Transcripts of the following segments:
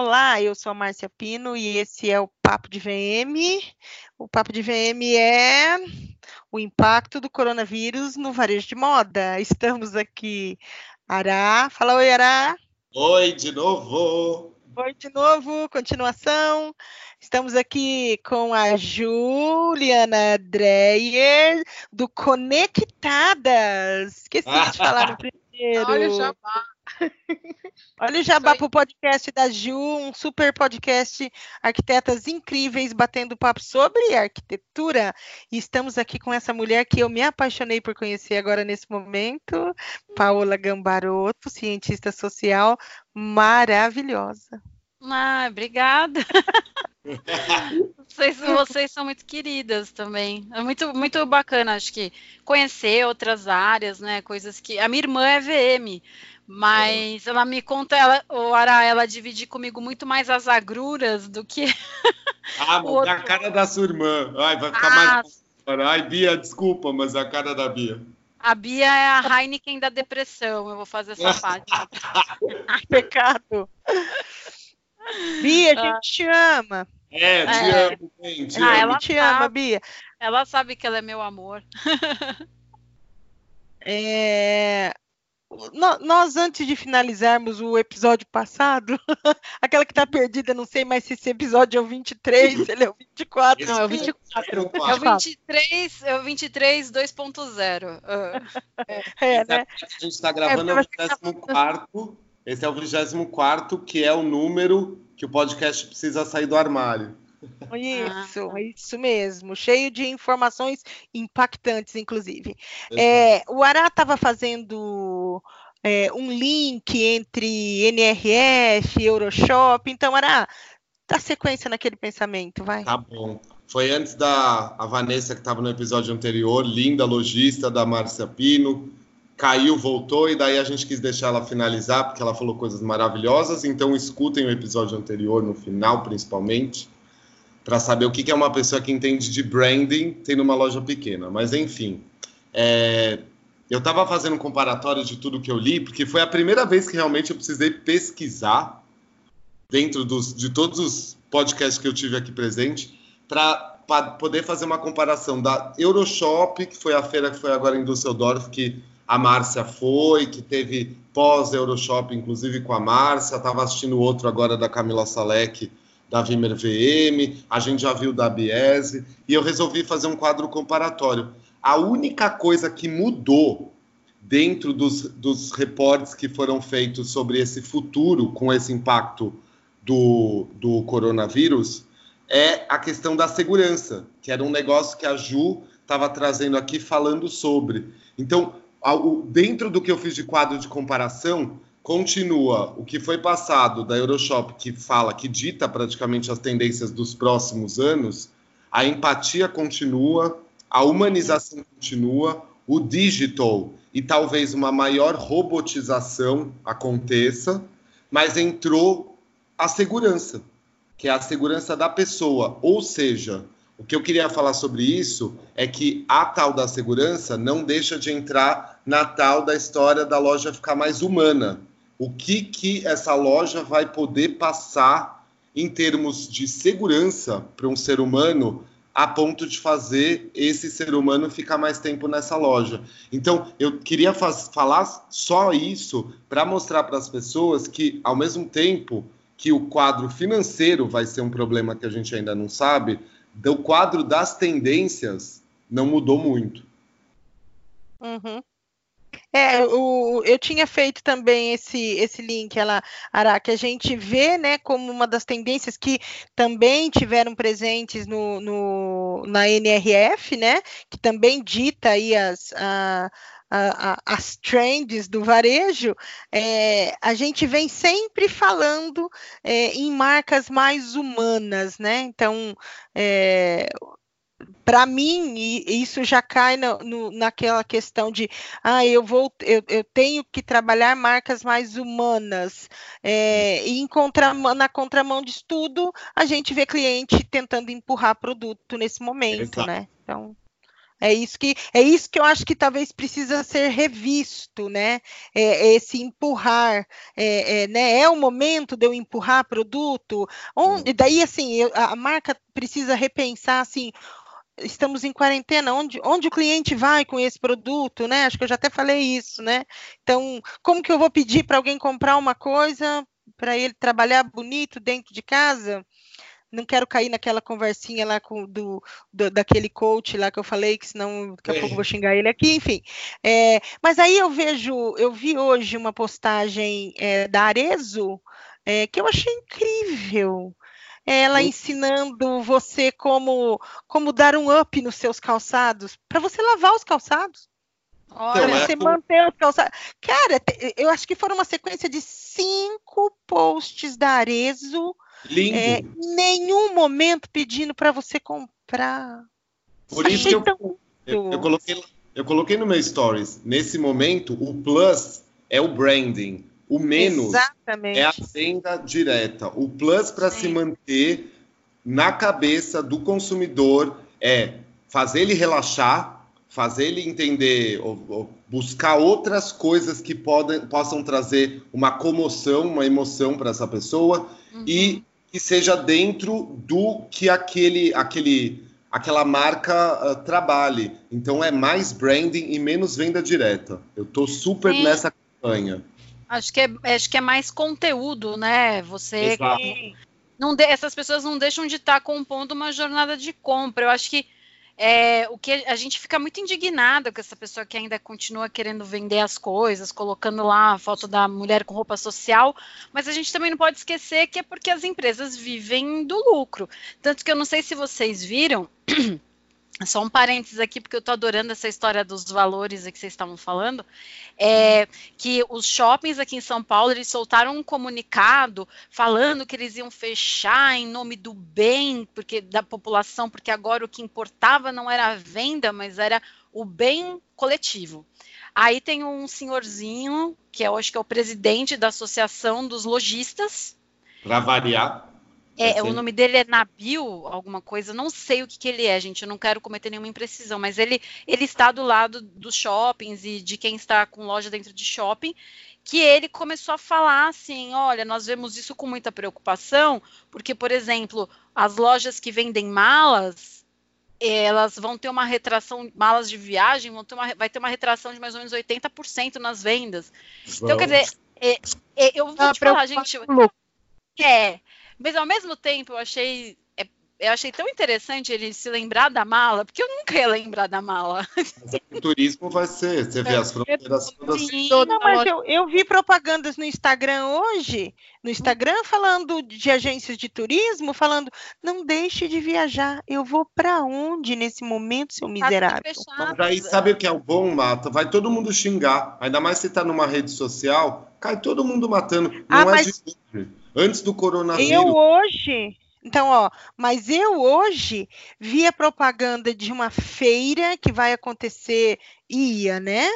Olá, eu sou a Márcia Pino e esse é o Papo de VM. O Papo de VM é o impacto do coronavírus no varejo de moda. Estamos aqui, Ará. Fala oi, Ará. Oi, de novo. Oi, de novo, continuação. Estamos aqui com a Juliana Dreyer, do Conectadas. Esqueci de falar no primeiro. Olha o jabá. Olha o jabá para o podcast da Ju, um super podcast, arquitetas incríveis batendo papo sobre arquitetura. E estamos aqui com essa mulher que eu me apaixonei por conhecer agora nesse momento, Paola Gambaroto, cientista social maravilhosa. Ah, obrigada. vocês, vocês são muito queridas também. É muito, muito bacana, acho que conhecer outras áreas, né? Coisas que. A minha irmã é VM, mas ela me conta, ela, o Ara, ela divide comigo muito mais as agruras do que. Ah, mas outro... a cara da sua irmã. Ai, vai ficar ah, mais. Ai, Bia, desculpa, mas a cara da Bia. A Bia é a Heineken da depressão. Eu vou fazer essa parte. Pecado. Bia, a gente ah. te ama. É, te é. amo, gente. Ah, ela te sabe, ama, Bia. Ela sabe que ela é meu amor. é, nós, antes de finalizarmos o episódio passado, aquela que está perdida, não sei mais se esse episódio é o 23, ele é o 24. Não, é o 24. É o 23, é o 23 2.0. É, né? A gente está gravando é, o 24. Esse é o 24, que é o número que o podcast precisa sair do armário. Isso, ah. isso mesmo, cheio de informações impactantes, inclusive. É, o Ará estava fazendo é, um link entre NRF, Euroshop, então, Ará, dá sequência naquele pensamento, vai. Tá bom. Foi antes da a Vanessa, que estava no episódio anterior, linda lojista da Márcia Pino, caiu, voltou, e daí a gente quis deixar ela finalizar, porque ela falou coisas maravilhosas, então escutem o episódio anterior, no final, principalmente para saber o que é uma pessoa que entende de branding tendo uma loja pequena. Mas, enfim, é, eu estava fazendo um comparatório de tudo que eu li, porque foi a primeira vez que realmente eu precisei pesquisar dentro dos, de todos os podcasts que eu tive aqui presente para poder fazer uma comparação da Euroshop, que foi a feira que foi agora em Düsseldorf, que a Márcia foi, que teve pós-Euroshop, inclusive com a Márcia, estava assistindo outro agora da Camila Salek, da Vimer VM, a gente já viu da Biese, e eu resolvi fazer um quadro comparatório. A única coisa que mudou dentro dos, dos reportes que foram feitos sobre esse futuro com esse impacto do, do coronavírus é a questão da segurança, que era um negócio que a Ju estava trazendo aqui falando sobre. Então, dentro do que eu fiz de quadro de comparação, continua o que foi passado da Euroshop, que fala, que dita praticamente as tendências dos próximos anos, a empatia continua, a humanização continua, o digital e talvez uma maior robotização aconteça, mas entrou a segurança, que é a segurança da pessoa. Ou seja, o que eu queria falar sobre isso é que a tal da segurança não deixa de entrar na tal da história da loja ficar mais humana o que, que essa loja vai poder passar em termos de segurança para um ser humano a ponto de fazer esse ser humano ficar mais tempo nessa loja. Então, eu queria falar só isso para mostrar para as pessoas que, ao mesmo tempo que o quadro financeiro vai ser um problema que a gente ainda não sabe, o quadro das tendências não mudou muito. Uhum. É, o, eu tinha feito também esse, esse link, ela, Ara, que a gente vê né, como uma das tendências que também tiveram presentes no, no na NRF, né, que também dita aí as, a, a, a, as trends do varejo, é, a gente vem sempre falando é, em marcas mais humanas, né? Então, é, para mim, isso já cai no, no, naquela questão de ah, eu vou, eu, eu, tenho que trabalhar marcas mais humanas. É, e contra, na contramão de tudo, a gente vê cliente tentando empurrar produto nesse momento, Exato. né? Então, É isso que é isso que eu acho que talvez precisa ser revisto, né? É, é esse empurrar, é, é, né? É o momento de eu empurrar produto. Onde, daí assim eu, a marca precisa repensar assim. Estamos em quarentena, onde, onde o cliente vai com esse produto, né? Acho que eu já até falei isso, né? Então, como que eu vou pedir para alguém comprar uma coisa para ele trabalhar bonito dentro de casa? Não quero cair naquela conversinha lá com do, do, daquele coach lá que eu falei, que senão daqui a é. pouco vou xingar ele aqui, enfim. É, mas aí eu vejo, eu vi hoje uma postagem é, da Arezo é, que eu achei incrível. Ela ensinando você como, como dar um up nos seus calçados, para você lavar os calçados. Olha, então, você manter os calçados. Cara, eu acho que foram uma sequência de cinco posts da Arezo Lindo. É, nenhum momento pedindo para você comprar. Por Achei isso que eu, eu, eu, coloquei, eu coloquei no meu stories. Nesse momento, o plus é o branding. O menos Exatamente. é a venda direta. O plus para se manter na cabeça do consumidor é fazer ele relaxar, fazer ele entender, ou, ou buscar outras coisas que podem, possam trazer uma comoção, uma emoção para essa pessoa uhum. e que seja dentro do que aquele, aquele, aquela marca uh, trabalhe. Então é mais branding e menos venda direta. Eu estou super Sim. nessa campanha. Acho que, é, acho que é mais conteúdo, né? Você. Não de, essas pessoas não deixam de estar compondo uma jornada de compra. Eu acho que é, o que a gente fica muito indignada com essa pessoa que ainda continua querendo vender as coisas, colocando lá a foto da mulher com roupa social, mas a gente também não pode esquecer que é porque as empresas vivem do lucro. Tanto que eu não sei se vocês viram. Só um parênteses aqui, porque eu estou adorando essa história dos valores que vocês estavam falando. É, que os shoppings aqui em São Paulo eles soltaram um comunicado falando que eles iam fechar em nome do bem porque da população, porque agora o que importava não era a venda, mas era o bem coletivo. Aí tem um senhorzinho, que eu acho que é o presidente da Associação dos Lojistas. Para variar. É, o nome dele é Nabil, alguma coisa, não sei o que, que ele é, gente, eu não quero cometer nenhuma imprecisão, mas ele, ele está do lado dos shoppings e de quem está com loja dentro de shopping, que ele começou a falar assim, olha, nós vemos isso com muita preocupação, porque, por exemplo, as lojas que vendem malas, elas vão ter uma retração, malas de viagem, vão ter uma, vai ter uma retração de mais ou menos 80% nas vendas. Vamos. Então, quer dizer, é, é, eu vou tá te falar, gente. É, mas ao mesmo tempo eu achei é, eu achei tão interessante ele se lembrar da mala, porque eu nunca ia lembrar da mala. o turismo vai ser, você vê as fronteiras todas. Não, mas eu, eu vi propagandas no Instagram hoje, no Instagram falando de agências de turismo, falando não deixe de viajar, eu vou para onde nesse momento, seu miserável? Mas aí sabe o que é o bom, Mata? Vai todo mundo xingar, ainda mais se tá numa rede social, cai todo mundo matando, não ah, é mas... de antes do coronavírus. Eu hoje, então, ó, mas eu hoje vi a propaganda de uma feira que vai acontecer, ia, né?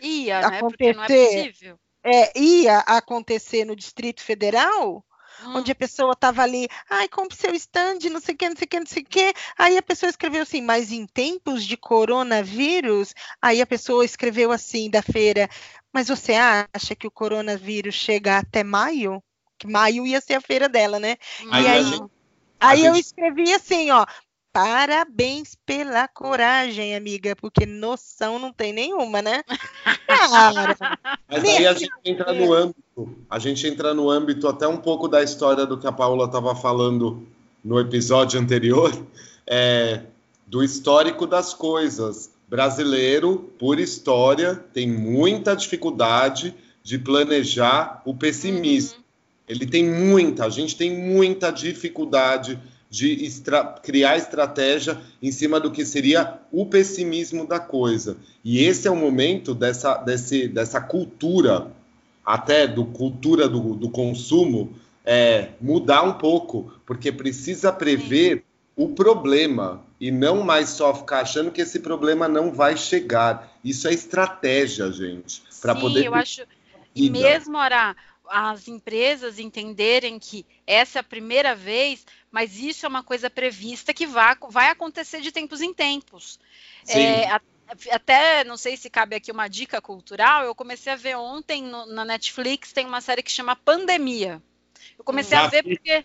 Ia, acontecer, né? Porque não é possível. É, ia acontecer no Distrito Federal, hum. onde a pessoa estava ali, ai, compre seu stand, não sei o que, não sei o que, não sei o que. Aí a pessoa escreveu assim, mas em tempos de coronavírus, aí a pessoa escreveu assim da feira, mas você acha que o coronavírus chega até maio? Que maio ia ser a feira dela, né? Aí, e aí, gente, aí eu gente... escrevi assim, ó, Parabéns pela coragem, amiga, porque noção não tem nenhuma, né? Cara, Mas aí a gente entra no âmbito, a gente entra no âmbito até um pouco da história do que a Paula estava falando no episódio anterior, é, do histórico das coisas. Brasileiro, por história, tem muita dificuldade de planejar o pessimismo. Uhum. Ele tem muita, a gente tem muita dificuldade de criar estratégia em cima do que seria o pessimismo da coisa. E esse é o momento dessa, desse, dessa cultura, até do cultura do, do consumo, é, mudar um pouco, porque precisa prever o problema e não mais só ficar achando que esse problema não vai chegar. Isso é estratégia, gente, para poder. Eu acho. E mesmo, Ara, as empresas entenderem que essa é a primeira vez, mas isso é uma coisa prevista que vai, vai acontecer de tempos em tempos. É, até não sei se cabe aqui uma dica cultural, eu comecei a ver ontem no, na Netflix, tem uma série que chama Pandemia. Eu comecei a ver porque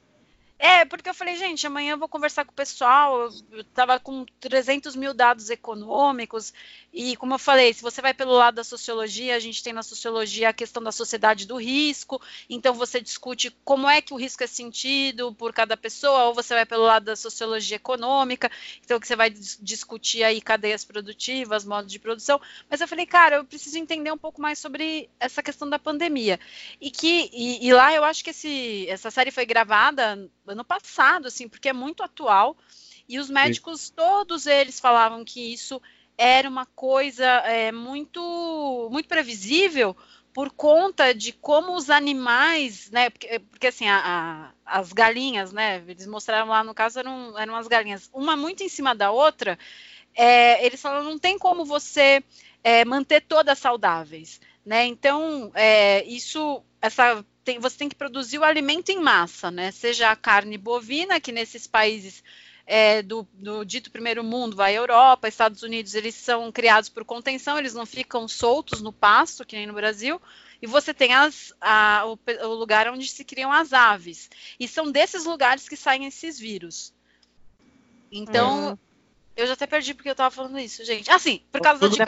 é, porque eu falei, gente, amanhã eu vou conversar com o pessoal. Eu estava com 300 mil dados econômicos. E, como eu falei, se você vai pelo lado da sociologia, a gente tem na sociologia a questão da sociedade do risco. Então, você discute como é que o risco é sentido por cada pessoa, ou você vai pelo lado da sociologia econômica. Então, que você vai discutir aí cadeias produtivas, modos de produção. Mas eu falei, cara, eu preciso entender um pouco mais sobre essa questão da pandemia. E que e, e lá eu acho que esse, essa série foi gravada ano passado, assim, porque é muito atual. E os médicos, Sim. todos eles falavam que isso era uma coisa é, muito, muito previsível por conta de como os animais, né? Porque, porque assim, a, a, as galinhas, né? Eles mostraram lá no caso eram, eram as galinhas, uma muito em cima da outra. É, eles falaram não tem como você é, manter todas saudáveis, né? Então é, isso, essa tem, você tem que produzir o alimento em massa, né? Seja a carne bovina, que nesses países é, do, do, dito primeiro mundo, vai Europa, Estados Unidos, eles são criados por contenção, eles não ficam soltos no pasto, que nem no Brasil. E você tem as, a, o, o, lugar onde se criam as aves. E são desses lugares que saem esses vírus. Então, uhum. eu já até perdi porque eu estava falando isso, gente. Assim, por causa da dica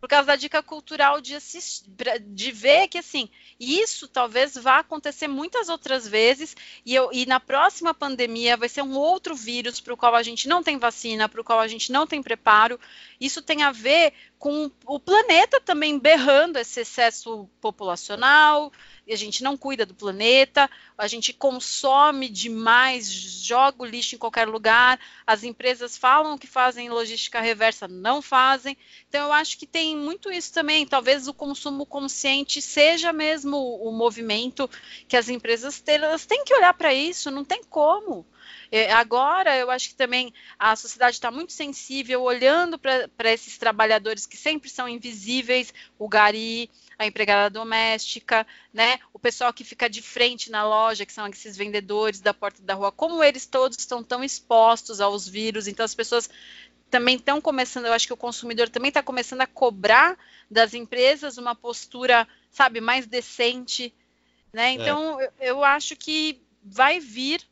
por causa da dica cultural de assistir, de ver que assim, isso talvez vá acontecer muitas outras vezes e, eu, e na próxima pandemia vai ser um outro vírus para o qual a gente não tem vacina, para o qual a gente não tem preparo. Isso tem a ver com o planeta também berrando esse excesso populacional, a gente não cuida do planeta, a gente consome demais, joga o lixo em qualquer lugar, as empresas falam que fazem logística reversa, não fazem. Então, eu acho que tem muito isso também. Talvez o consumo consciente seja mesmo o movimento que as empresas têm, elas têm que olhar para isso, não tem como. É, agora, eu acho que também a sociedade está muito sensível, olhando para esses trabalhadores que sempre são invisíveis, o gari, a empregada doméstica, né? O pessoal que fica de frente na loja, que são esses vendedores da porta da rua, como eles todos estão tão expostos aos vírus, então as pessoas também estão começando, eu acho que o consumidor também está começando a cobrar das empresas uma postura, sabe, mais decente, né? É. Então, é. eu, eu acho que vai vir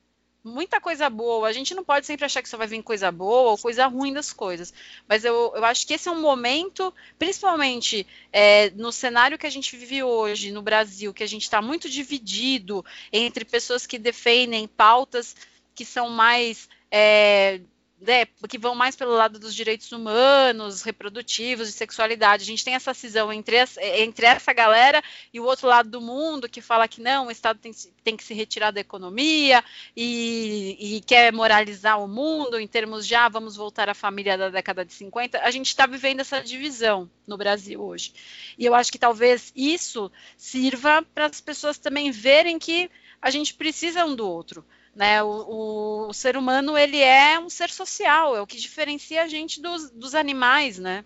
muita coisa boa. A gente não pode sempre achar que só vai vir coisa boa ou coisa ruim das coisas. Mas eu, eu acho que esse é um momento, principalmente é, no cenário que a gente vive hoje no Brasil, que a gente está muito dividido entre pessoas que defendem pautas que são mais. É, né, que vão mais pelo lado dos direitos humanos, reprodutivos, de sexualidade. A gente tem essa cisão entre, essa, entre essa galera e o outro lado do mundo que fala que não, o Estado tem, tem que se retirar da economia e, e, quer moralizar o mundo em termos de ah, vamos voltar à família da década de 50. A gente está vivendo essa divisão no Brasil hoje. E eu acho que talvez isso sirva para as pessoas também verem que a gente precisa um do outro. Né? O, o, o, ser humano ele é um ser social, é o que diferencia a gente dos, dos animais, né?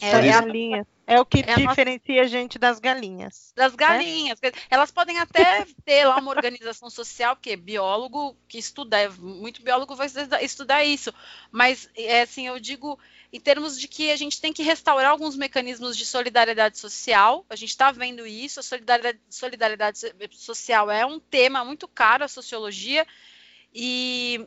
É, é, a linha. É o que é diferencia a, nossa... a gente das galinhas. Das né? galinhas. Né? Elas podem até ter lá uma organização social, porque biólogo que estuda, muito biólogo vai estudar isso. Mas, é, assim, eu digo em termos de que a gente tem que restaurar alguns mecanismos de solidariedade social. A gente está vendo isso, a solidariedade, solidariedade, social é um tema muito caro à sociologia. E,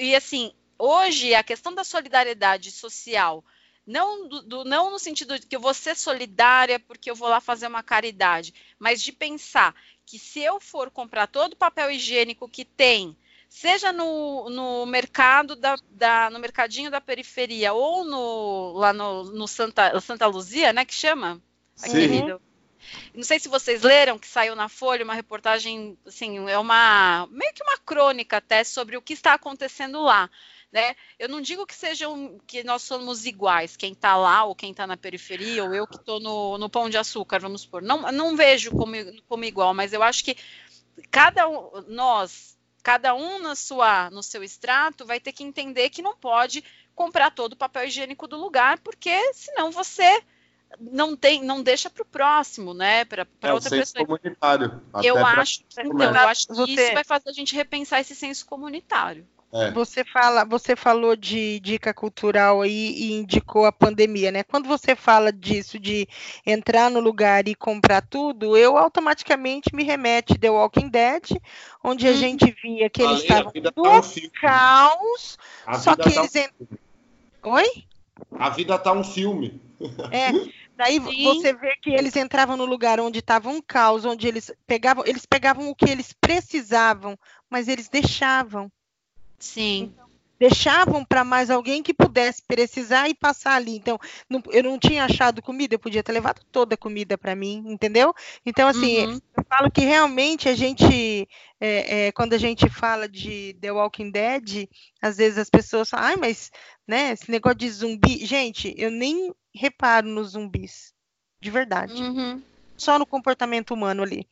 e assim, hoje a questão da solidariedade social não, do, do, não no sentido de que eu vou ser solidária porque eu vou lá fazer uma caridade, mas de pensar que se eu for comprar todo o papel higiênico que tem seja no, no mercado da, da, no mercadinho da periferia ou no, lá no, no Santa, Santa Luzia, né, que chama? Sim. Não sei se vocês leram que saiu na Folha uma reportagem, assim, é uma meio que uma crônica até sobre o que está acontecendo lá. Né? Eu não digo que sejam que nós somos iguais, quem está lá ou quem está na periferia, ou eu que estou no, no pão de açúcar, vamos supor. Não, não vejo como, como igual, mas eu acho que cada um, nós cada um na sua, no seu extrato vai ter que entender que não pode comprar todo o papel higiênico do lugar, porque senão você não tem, não deixa para o próximo, né? Para é, outra pessoa. comunitário. Eu acho, então, eu acho que isso vai fazer a gente repensar esse senso comunitário. É. Você fala, você falou de dica cultural aí e indicou a pandemia, né? Quando você fala disso de entrar no lugar e comprar tudo, eu automaticamente me remete The Walking Dead, onde a hum. gente via que eles estavam no tá um caos, só que tá eles um... Oi? A vida tá um filme. É. Daí Sim. você vê que eles entravam no lugar onde estava um caos, onde eles pegavam, eles pegavam o que eles precisavam, mas eles deixavam. Sim. Então, deixavam para mais alguém que pudesse precisar e passar ali. Então, não, eu não tinha achado comida, eu podia ter levado toda a comida para mim, entendeu? Então, assim, uhum. eu falo que realmente a gente, é, é, quando a gente fala de The Walking Dead, às vezes as pessoas falam, ai, mas, né, esse negócio de zumbi. Gente, eu nem reparo nos zumbis, de verdade. Uhum. Só no comportamento humano ali.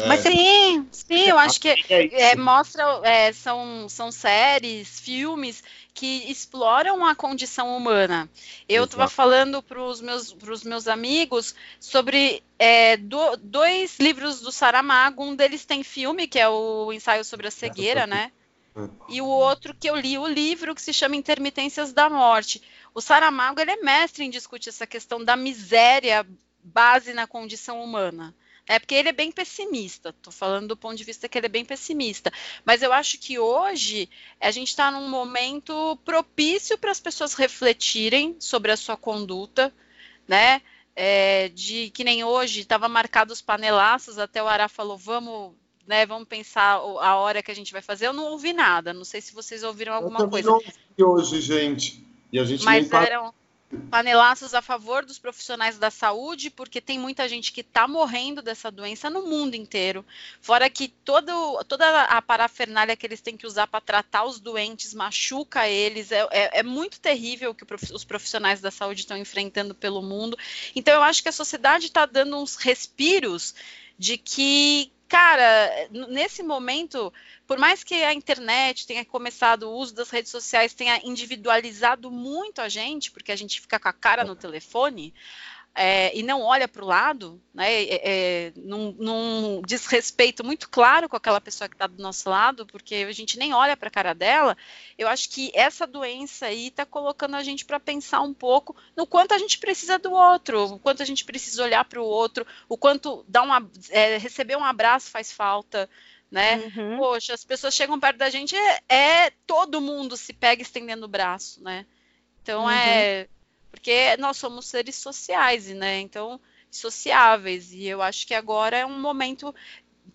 É. Mas sim, sim, eu acho que é, é mostra, é, são, são séries, filmes que exploram a condição humana. Eu estava falando para os meus, meus amigos sobre é, do, dois livros do Saramago. Um deles tem filme, que é o Ensaio sobre a Cegueira, né? E o outro que eu li o livro que se chama Intermitências da Morte. O Saramago ele é mestre em discutir essa questão da miséria base na condição humana. É porque ele é bem pessimista. Estou falando do ponto de vista que ele é bem pessimista. Mas eu acho que hoje a gente está num momento propício para as pessoas refletirem sobre a sua conduta, né? É, de que nem hoje estava marcado os panelaços, até o Ará falou, vamos, né, vamos pensar a hora que a gente vai fazer. Eu não ouvi nada, não sei se vocês ouviram alguma eu coisa. Não ouvi hoje, gente. E a gente Mas eram, panelaços a favor dos profissionais da saúde, porque tem muita gente que está morrendo dessa doença no mundo inteiro. Fora que todo, toda a parafernália que eles têm que usar para tratar os doentes machuca eles. É, é, é muito terrível o que os profissionais da saúde estão enfrentando pelo mundo. Então, eu acho que a sociedade está dando uns respiros de que cara, nesse momento, por mais que a internet tenha começado, o uso das redes sociais tenha individualizado muito a gente, porque a gente fica com a cara no telefone, é, e não olha para o lado, né, é, num, num, desrespeito muito claro com aquela pessoa que está do nosso lado, porque a gente nem olha para a cara dela, eu acho que essa doença aí está colocando a gente para pensar um pouco no quanto a gente precisa do outro, o quanto a gente precisa olhar para o outro, o quanto dar uma, é, receber um abraço faz falta, né? Uhum. Poxa, as pessoas chegam perto da gente, é, é, todo mundo se pega estendendo o braço, né? Então é, uhum. é porque nós somos seres sociais, né? Então, sociáveis. E eu acho que agora é um momento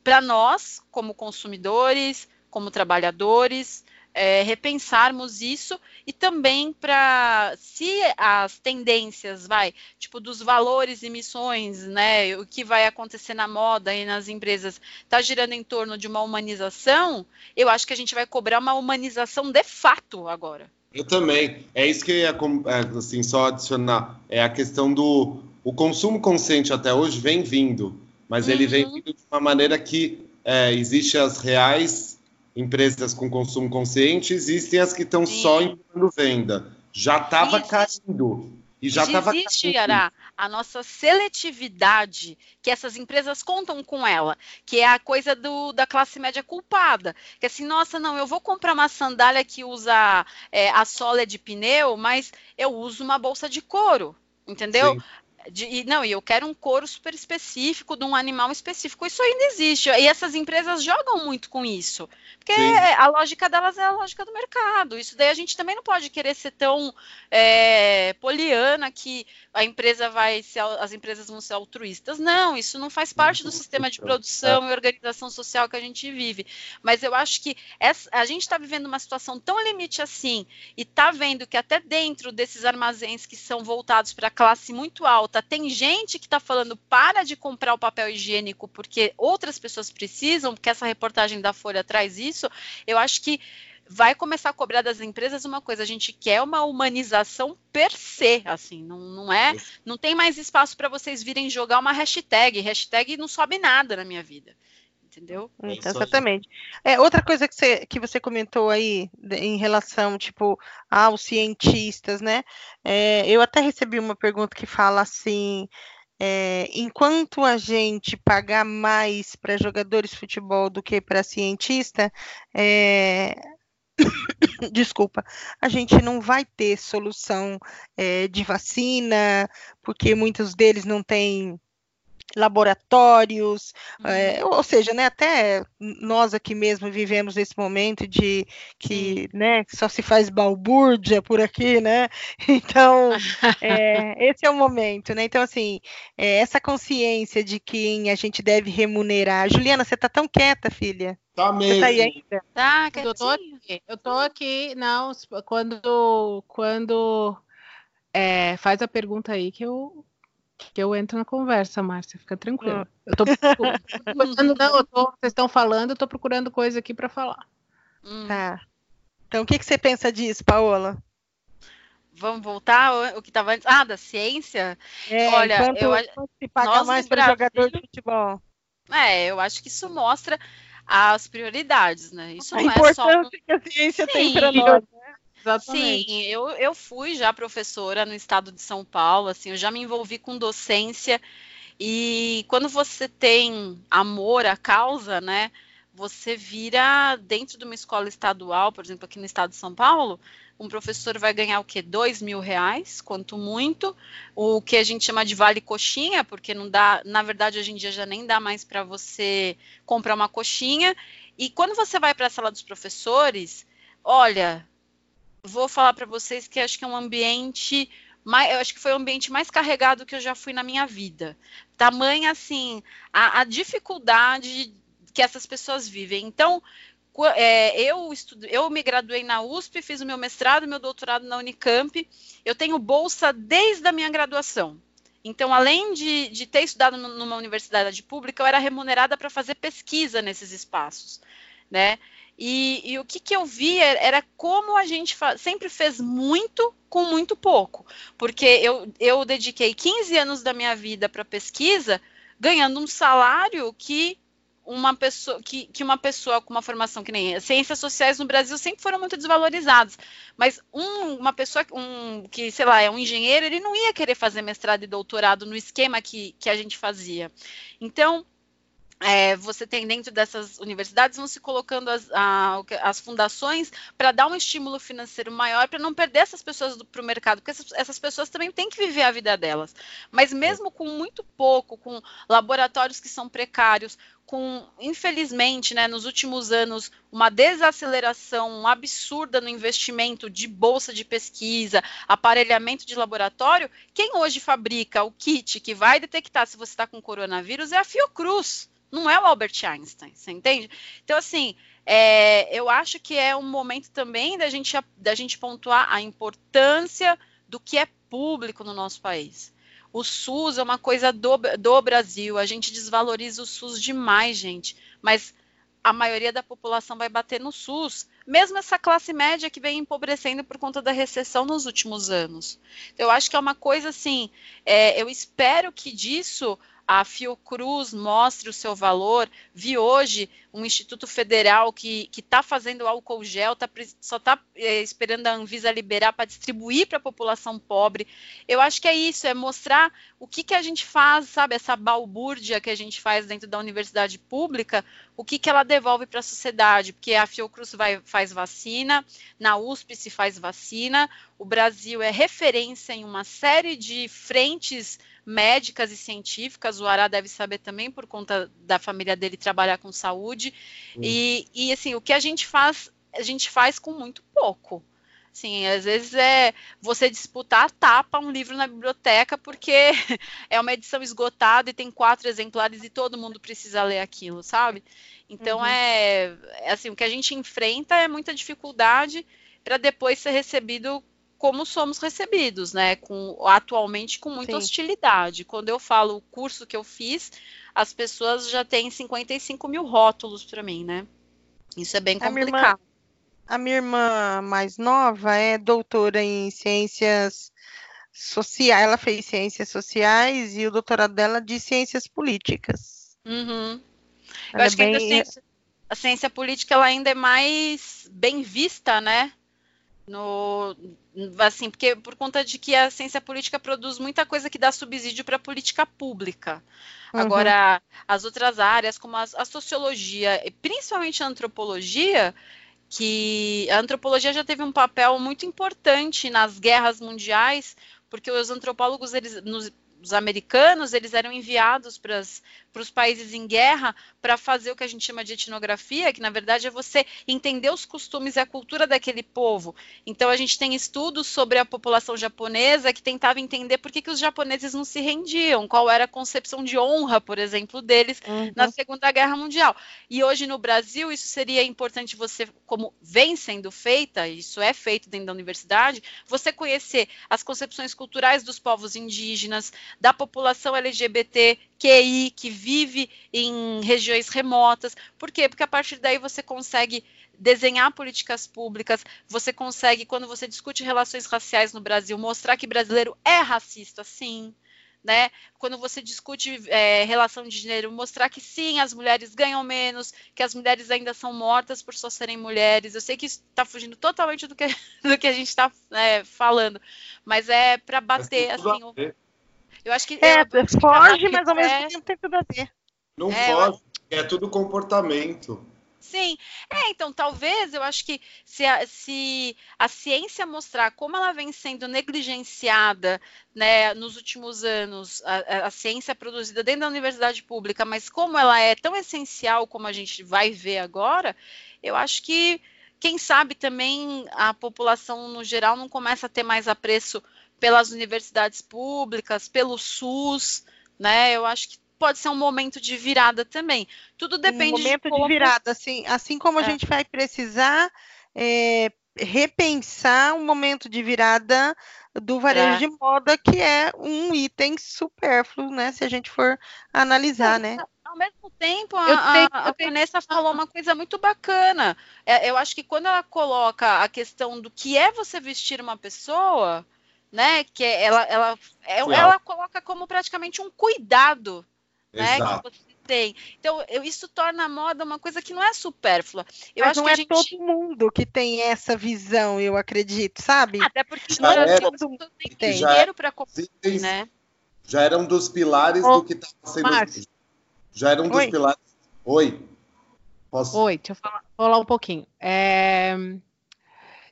para nós, como consumidores, como trabalhadores, é, repensarmos isso e também para se as tendências vai tipo dos valores e missões né o que vai acontecer na moda e nas empresas está girando em torno de uma humanização eu acho que a gente vai cobrar uma humanização de fato agora eu também. É isso que ia, é, assim, só adicionar. É a questão do o consumo consciente até hoje vem vindo, mas uhum. ele vem uhum. vindo de uma maneira que é, existe as reais empresas com consumo consciente, existem as que estão só implantando venda. Já estava caindo. E já estava. Existe, Yara, a nossa seletividade, que essas empresas contam com ela, que é a coisa do, da classe média culpada. Que assim, nossa, não, eu vou comprar uma sandália que usa é, a sola de pneu, mas eu uso uma bolsa de couro. Entendeu? Sim. De, e, não, e eu quero um couro super específico de um animal específico. Isso ainda existe. E essas empresas jogam muito com isso. Porque Sim. a lógica delas é a lógica do mercado. Isso daí a gente também não pode querer ser tão é, poliana que a empresa vai ser, as empresas vão ser altruístas. Não, isso não faz parte do sistema de produção é. e organização social que a gente vive. Mas eu acho que essa, a gente está vivendo uma situação tão limite assim e está vendo que até dentro desses armazéns que são voltados para a classe muito alta tem gente que está falando para de comprar o papel higiênico porque outras pessoas precisam, porque essa reportagem da Folha traz isso, eu acho que vai começar a cobrar das empresas uma coisa, a gente quer uma humanização per se, assim, não, não é, não tem mais espaço para vocês virem jogar uma hashtag, hashtag não sobe nada na minha vida. Entendeu? Então, exatamente. É, outra coisa que você, que você comentou aí em relação, tipo, aos cientistas, né? É, eu até recebi uma pergunta que fala assim. É, enquanto a gente pagar mais para jogadores de futebol do que para cientista, é, desculpa, a gente não vai ter solução é, de vacina, porque muitos deles não têm laboratórios, uhum. é, ou seja, né, até nós aqui mesmo vivemos esse momento de que né, só se faz balbúrdia por aqui, né? Então, é, esse é o momento, né? Então, assim, é, essa consciência de quem a gente deve remunerar. Juliana, você tá tão quieta, filha. Tá mesmo. Você tá aí ainda? Tá, eu tô aqui. Eu tô aqui, não, quando, quando é, faz a pergunta aí que eu que eu entro na conversa, Márcia, fica tranquila. Hum. Eu tô procurando, não, eu tô, vocês estão falando, eu tô procurando coisa aqui para falar. Hum. Tá. Então, o que, que você pensa disso, Paola? Vamos voltar o que estava antes. Ah, da ciência? É, Olha, eu quanto se paga mais para jogador de futebol? É, eu acho que isso mostra as prioridades, né? Isso a não é só que a ciência Sim, tem para nós. Né? Exatamente. Sim, eu, eu fui já professora no estado de São Paulo, assim, eu já me envolvi com docência e quando você tem amor à causa, né, você vira dentro de uma escola estadual, por exemplo, aqui no estado de São Paulo, um professor vai ganhar o quê? Dois mil reais, quanto muito, o que a gente chama de vale coxinha, porque não dá, na verdade, hoje em dia já nem dá mais para você comprar uma coxinha. E quando você vai para a sala dos professores, olha, vou falar para vocês que acho que é um ambiente mais, eu acho que foi o ambiente mais carregado que eu já fui na minha vida. Tamanha assim a, a dificuldade que essas pessoas vivem. Então, é, eu, estudo, eu me graduei na USP, fiz o meu mestrado, meu doutorado na Unicamp. Eu tenho bolsa desde a minha graduação. Então, além de, de ter estudado numa universidade pública, eu era remunerada para fazer pesquisa nesses espaços, né? E, e, o que, que eu vi era, era como a gente sempre fez muito com muito pouco. Porque eu, eu dediquei 15 anos da minha vida para pesquisa, ganhando um salário que uma pessoa que, que uma pessoa com uma formação que nem ciências sociais no Brasil sempre foram muito desvalorizadas, mas um, uma pessoa um, que sei lá é um engenheiro ele não ia querer fazer mestrado e doutorado no esquema que, que a gente fazia. Então é, você tem dentro dessas universidades vão se colocando as, a, as fundações para dar um estímulo financeiro maior para não perder essas pessoas para o mercado, porque essas, essas, pessoas também têm que viver a vida delas. Mas mesmo com muito pouco, com laboratórios que são precários, com, infelizmente, né, nos últimos anos, uma desaceleração absurda no investimento de bolsa de pesquisa, aparelhamento de laboratório, quem hoje fabrica o kit que vai detectar se você está com coronavírus é a Fiocruz não é o Albert Einstein, você entende? Então, assim, é, eu acho que é um momento também da gente, da gente pontuar a importância do que é público no nosso país. O SUS é uma coisa do, do Brasil, a gente desvaloriza o SUS demais, gente, mas a maioria da população vai bater no SUS, mesmo essa classe média que vem empobrecendo por conta da recessão nos últimos anos. Eu acho que é uma coisa assim, é, eu espero que disso a Fiocruz mostre o seu valor. Vi hoje um Instituto Federal que está fazendo álcool gel, tá, só está é, esperando a Anvisa liberar para distribuir para a população pobre. Eu acho que é isso, é mostrar o que, que a gente faz, sabe, essa balbúrdia que a gente faz dentro da universidade pública, o que, que ela devolve para a sociedade, porque a Fiocruz vai, faz vacina, na USP se faz vacina, o Brasil é referência em uma série de frentes médicas e científicas, o Ará deve saber também por conta da família dele trabalhar com saúde. Uhum. E, e assim, o que a gente faz, a gente faz com muito pouco. Sim, às vezes é você disputar tapa um livro na biblioteca porque é uma edição esgotada e tem quatro exemplares e todo mundo precisa ler aquilo, sabe? Então uhum. é, é assim, o que a gente enfrenta é muita dificuldade para depois ser recebido como somos recebidos, né? Com, atualmente com muita Sim. hostilidade. Quando eu falo o curso que eu fiz, as pessoas já têm 55 mil rótulos para mim, né? Isso é bem complicado. A minha, irmã, mais nova é doutora em ciências sociais. Ela fez ciências sociais e o doutorado dela de ciências políticas. Uhum. Eu acho que a, ciência, a ciência política ela ainda é mais bem vista, né? No, assim, porque por conta de que a ciência política produz muita coisa que dá subsídio para a política pública. Uhum. Agora, as outras áreas, como a, a sociologia, principalmente a antropologia, que a antropologia já teve um papel muito importante nas guerras mundiais, porque os antropólogos eles nos, os americanos eles eram enviados para os países em guerra para fazer o que a gente chama de etnografia, que na verdade é você entender os costumes e a cultura daquele povo. Então a gente tem estudos sobre a população japonesa que tentava entender por que, que os japoneses não se rendiam, qual era a concepção de honra, por exemplo, deles uhum. na Segunda Guerra Mundial. E hoje no Brasil isso seria importante você, como vem sendo feita, isso é feito dentro da universidade, você conhecer as concepções culturais dos povos indígenas, da população LGBTQI que vive em regiões remotas. Por quê? Porque a partir daí você consegue desenhar políticas públicas, você consegue, quando você discute relações raciais no Brasil, mostrar que brasileiro é racista, sim. Né? Quando você discute é, relação de gênero, mostrar que sim, as mulheres ganham menos, que as mulheres ainda são mortas por só serem mulheres. Eu sei que isso está fugindo totalmente do que, do que a gente está é, falando, mas é para bater assim. O, eu acho que. É, foge, mas ao mesmo é... tempo tem tudo a ver. Não é, foge, eu... é tudo comportamento. Sim, é, então talvez eu acho que se a, se a ciência mostrar como ela vem sendo negligenciada né, nos últimos anos, a, a, ciência produzida dentro da universidade pública, mas como ela é tão essencial como a gente vai ver agora, eu acho que, quem sabe também a população no geral não começa a ter mais apreço pelas universidades públicas, pelo SUS, né? Eu acho que pode ser um momento de virada também. Tudo depende um momento de, como... de virada, assim, assim como a é. gente vai precisar é, repensar um momento de virada do varejo é. de moda, que é um item supérfluo, né? Se a gente for analisar, né? Ao mesmo tempo, a, tenho, a, a Vanessa falou uma coisa muito bacana. É, eu acho que quando ela coloca a questão do que é você vestir uma pessoa, né? Que é, ela, ela, é, ela coloca como praticamente um cuidado, né? Que você tem. Então, eu, isso torna a moda uma coisa que não é supérflua. Eu Mas acho não que é gente... todo mundo que tem essa visão, eu acredito, sabe? Até porque já não era, todo mundo tem dinheiro para comprar, né? Já era um dos pilares do que estava sendo. Márcio. Já era um dos Oi. pilares. Oi. Posso... Oi, deixa eu falar, falar um pouquinho. É...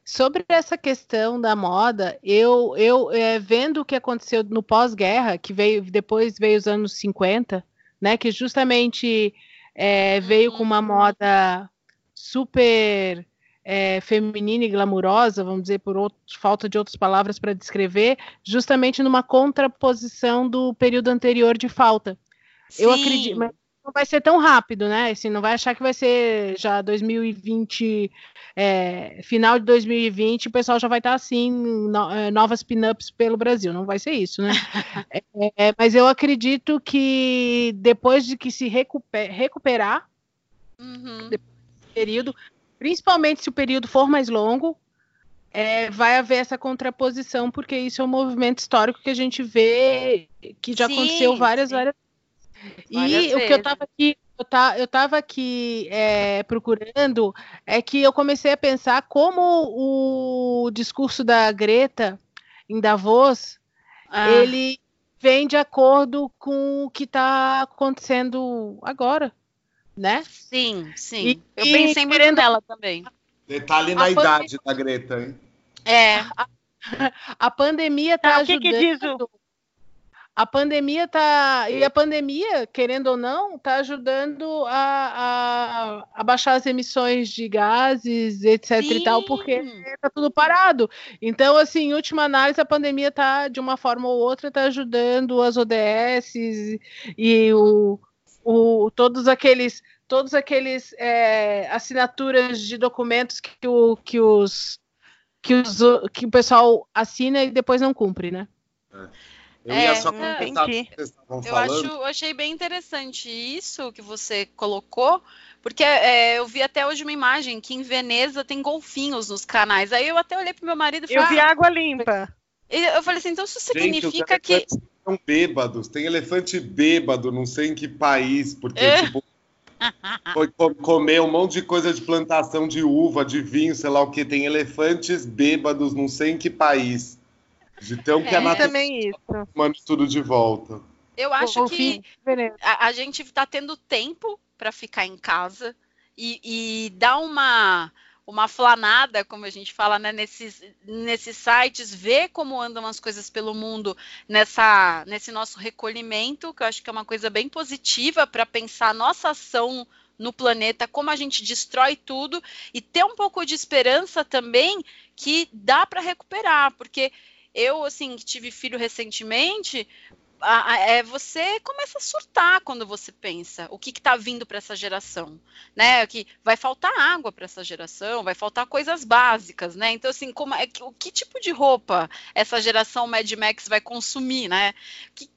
Sobre essa questão da moda, eu, eu é, vendo o que aconteceu no pós-guerra, que veio depois veio os anos 50, né, que justamente é, veio com uma moda super é, feminina e glamurosa, vamos dizer, por outro, falta de outras palavras para descrever, justamente numa contraposição do período anterior de falta. Sim. Eu acredito, mas não vai ser tão rápido, né? Assim, não vai achar que vai ser já 2020, é, final de 2020, o pessoal já vai estar assim, no, é, novas pin-ups pelo Brasil. Não vai ser isso, né? é, é, mas eu acredito que depois de que se recuper, recuperar uhum. período, principalmente se o período for mais longo, é, vai haver essa contraposição, porque isso é um movimento histórico que a gente vê que já sim, aconteceu várias, sim. várias e o que eu estava aqui, eu tá, eu tava aqui é, procurando é que eu comecei a pensar como o discurso da Greta em Davos ah. ele vem de acordo com o que está acontecendo agora, né? Sim, sim. E, eu pensei muito nela também. Detalhe na a idade da Greta, hein? É. A, a pandemia está ah, ajudando. Que que diz o a pandemia tá e a pandemia, querendo ou não, está ajudando a, a, a, baixar as emissões de gases, etc Sim. e tal, porque está tudo parado. Então, assim, em última análise, a pandemia está de uma forma ou outra tá ajudando as ODS e o, o todos aqueles todos aqueles é, assinaturas de documentos que o que os que os que o pessoal assina e depois não cumpre, né? É. Eu é, ia só comentar que vocês estavam eu falando. Acho, eu achei bem interessante isso que você colocou, porque é, eu vi até hoje uma imagem que em Veneza tem golfinhos nos canais. Aí eu até olhei pro meu marido e falei. Eu vi ah, água limpa. Eu falei assim, então isso significa Gente, que. São bêbados, tem elefante bêbado, não sei em que país, porque, é. tipo, Foi comer um monte de coisa de plantação de uva, de vinho, sei lá o que. Tem elefantes bêbados, não sei em que país. De tão que É, a natureza também isso. manda tudo de volta. Eu acho O que a, a gente está tendo tempo para ficar em casa e, e dar uma uma flanada, como a gente fala, né, nesses, nesses sites, ver como andam as coisas pelo mundo nessa, nesse nosso recolhimento, que eu acho que é uma coisa bem positiva para pensar a nossa ação no planeta, como a gente destrói tudo e ter um pouco de esperança também que dá para recuperar, porque eu, assim, que tive filho recentemente, é, você começa a surtar quando você pensa o que está vindo para essa geração, né? Que vai faltar água para essa geração, vai faltar coisas básicas, né? Então assim, como é que, o que tipo de roupa essa geração Mad Max vai consumir, né? Que,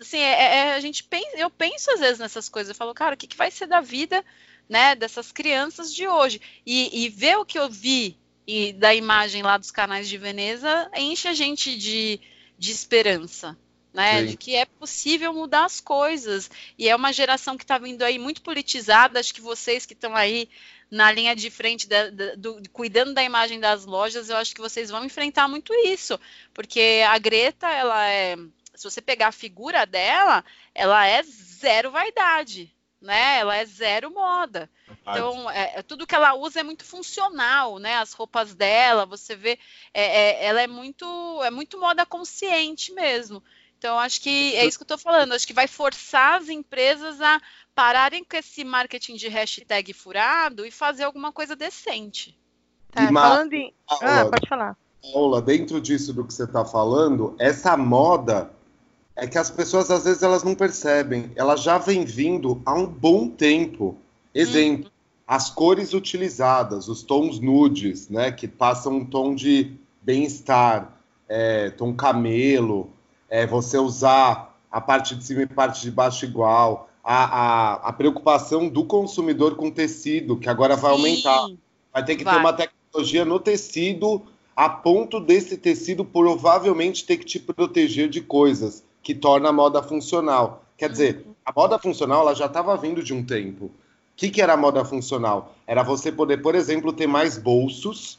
assim, é, é- a gente pensa, eu penso às vezes nessas coisas, eu falo, cara, o que, que vai ser da vida, né? Dessas crianças de hoje e, e ver o que eu vi e da imagem lá dos canais de Veneza enche a gente de, de esperança, né? De que é possível mudar as coisas. E é uma geração que está vindo aí muito politizada. Acho que vocês que estão aí na linha de frente da- da- do- cuidando da imagem das lojas, eu acho que vocês vão enfrentar muito isso, porque a Greta, ela é, se você pegar a figura dela, ela é zero vaidade, né? Ela é zero moda. Então, é, é- tudo que ela usa é muito funcional, né? As roupas dela, você vê, é- é- ela é muito, é muito moda consciente mesmo. Então, acho que é isso que eu tô falando. Acho que vai forçar as empresas a pararem com esse marketing de hashtag furado e fazer alguma coisa decente. Tá, E, falando em. Ah, pode falar. Paula, dentro disso do que você está falando, essa moda é que as pessoas às vezes elas não percebem. Ela já vem vindo há um bom tempo. Exemplo, as cores utilizadas, os tons nudes, né, que passam um tom de bem-estar, é, tom camelo, é, você usar a parte de cima e parte de baixo igual, a, a, a preocupação do consumidor com tecido, que agora vai aumentar. Sim. Vai ter que Vai. ter uma tecnologia no tecido, a ponto desse tecido provavelmente ter que te proteger de coisas, que torna a moda funcional. Quer dizer, a moda funcional ela já estava vindo de um tempo. O que, que era a moda funcional? Era você poder, por exemplo, ter mais bolsos,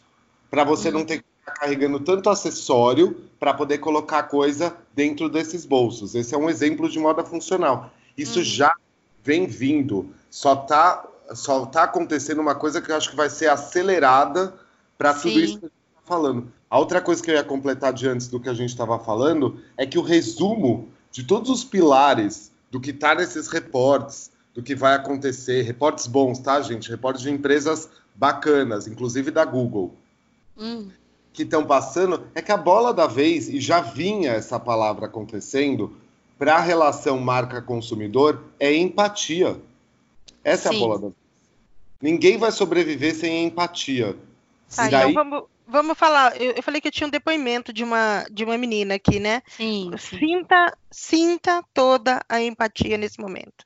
para você não ter que ficar carregando tanto acessório para poder colocar coisa dentro desses bolsos. Esse é um exemplo de moda funcional. Isso Uhum. já vem vindo. Só tá, só tá acontecendo uma coisa que eu acho que vai ser acelerada para tudo isso que a gente está falando. A outra coisa que eu ia completar de antes do que a gente estava falando é que o resumo de todos os pilares do que está nesses reportes, do que vai acontecer, reportes bons, tá, gente? Reportes de empresas bacanas, inclusive da Google Hum, que estão passando é que a bola da vez, e já vinha essa palavra acontecendo, para a relação marca-consumidor, é empatia. Essa é a Sim. bola da vez. Ninguém vai sobreviver sem empatia. Tá, e daí, então vamos, vamos falar. Eu, eu falei que eu tinha um depoimento de uma, de uma menina aqui, né? sim, sim, Sinta, sinta toda a empatia nesse momento.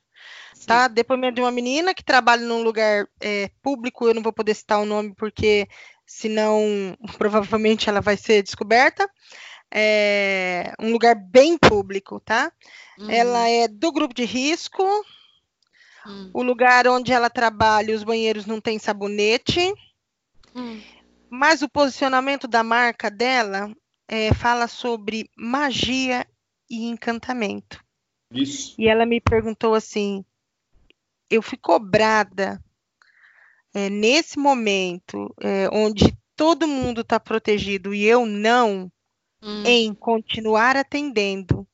sim. Tá? Depoimento de uma menina que trabalha num lugar é, público, eu não vou poder citar o nome porque senão provavelmente ela vai ser descoberta. É, um lugar bem público, tá? Uhum, Ela é do grupo de risco, hum, o lugar onde ela trabalha, os banheiros não têm sabonete, hum. Mas o posicionamento da marca dela é, fala sobre magia e encantamento. isso. E ela me perguntou assim: eu fui cobrada é, nesse momento é, onde todo mundo está protegido e eu não, Hum. em continuar atendendo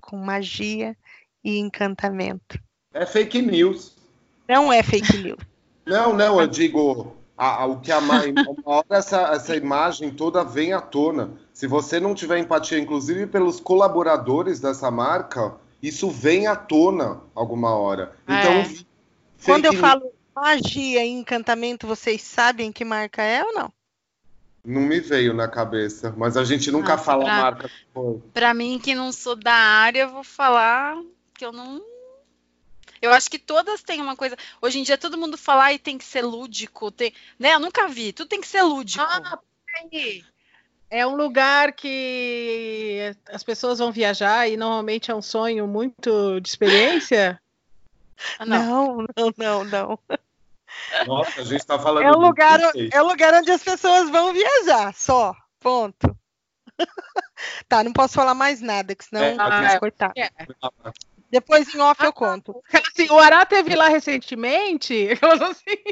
com magia e encantamento. É fake news. Não é fake news. Não, não, eu digo, a- a- o que a ma- uma hora essa, essa imagem toda vem à tona. Se você não tiver empatia, inclusive pelos colaboradores dessa marca, isso vem à tona alguma hora. Então, É. Quando eu news- falo magia e encantamento, vocês sabem que marca é ou não? Não me veio na cabeça, mas a gente nunca Ah, fala pra- a marca. Para mim, que não sou da área, eu vou falar que eu não. Eu acho que todas têm uma coisa. Hoje em dia todo mundo fala e tem que ser lúdico, tem, né? Eu nunca vi. Tudo tem que ser lúdico. Ah, peraí. É um lugar que as pessoas vão viajar e normalmente é um sonho muito de experiência. Ah, não, não, não, não. Nossa, a gente está falando. É o lugar, é o lugar onde as pessoas vão viajar, só. Ponto. tá, não posso falar mais nada, que senão é, ah, cortar. É. Depois em off eu conto. Assim, o Ará teve lá recentemente. Assim.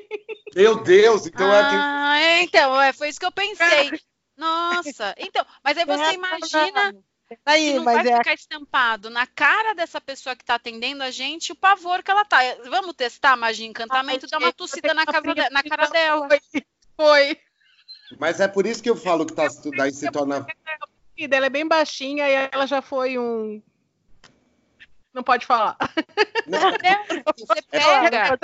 Meu Deus, então ah, é. Então, é, foi isso que eu pensei. Nossa, então, mas aí você imagina Aí, que não vai é... ficar estampado na cara dessa pessoa que está atendendo a gente o pavor que ela tá. Vamos testar a magia encantamento, ah, dar uma tossida na, casa de, na cara dela. Foi. foi. Mas é por isso que eu falo que tá, daí se torna. Ela é bem baixinha e ela já foi um. Não pode falar. Não, você pega.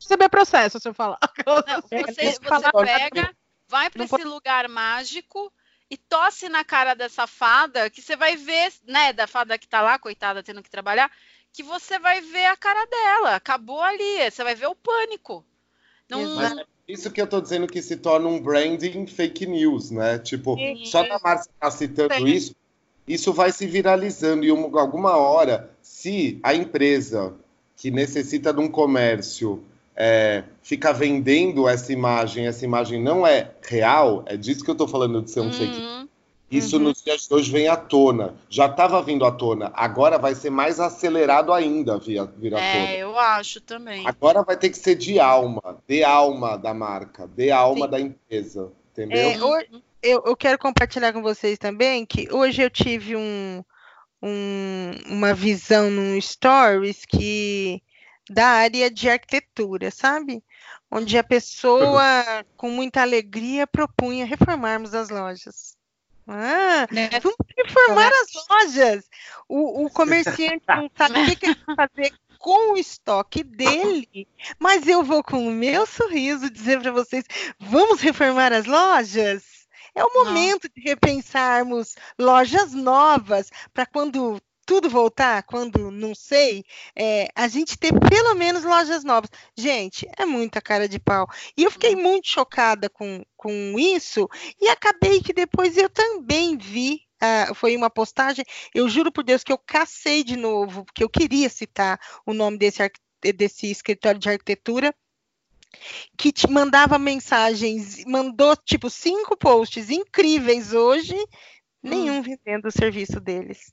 Receber processo se eu falar. Não, você, você pega, vai para esse lugar mágico e tosse na cara dessa fada, que você vai ver, né, da fada que tá lá, coitada, tendo que trabalhar, que você vai ver a cara dela. Acabou ali, você vai ver o pânico. Não... Mas é isso que eu tô dizendo que se torna um branding fake news, né? Tipo, Sim. só da Márcia tá citando Sim. isso, isso vai se viralizando e uma, alguma hora, se a empresa que necessita de um comércio é, fica vendendo essa imagem, essa imagem não é real, é disso que eu estou falando de ser um uhum. fake. Isso uhum. nos dias de hoje vem à tona. Já estava vindo à tona, agora vai ser mais acelerado ainda vir, vir à é, tona. É, eu acho também. Agora vai ter que ser de alma, de alma da marca, de alma Sim. da empresa, entendeu? É, eu, eu quero compartilhar com vocês também que hoje eu tive um, um, uma visão num stories que da área de arquitetura, sabe? Onde a pessoa, com muita alegria, propunha reformarmos as lojas. Ah, né? vamos reformar as lojas. O, o comerciante não sabe o que, que ele vai fazer com o estoque dele, mas eu vou com o meu sorriso dizer para vocês: vamos reformar as lojas? É o momento não. de repensarmos lojas novas para quando tudo voltar, quando não sei, é, a gente ter pelo menos lojas novas. Gente, é muita cara de pau. E eu fiquei uhum. muito chocada com, com isso, e acabei que depois eu também vi. Uh, foi uma postagem, eu juro por Deus que eu cacei de novo, porque eu queria citar o nome desse, desse escritório de arquitetura, que te mandava mensagens, mandou tipo cinco posts incríveis hoje, nenhum hum. vendendo o serviço deles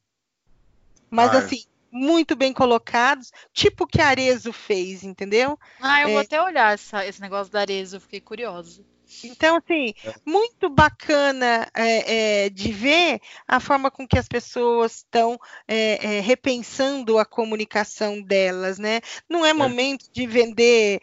mas assim, muito bem colocados, tipo o que Arezo fez, entendeu? Ah, eu é... vou até olhar essa, esse negócio da Arezo, fiquei curiosa. Então, assim, é. muito bacana é, é, de ver a forma com que as pessoas estão é, é repensando a comunicação delas, né? Não é, é. momento de vender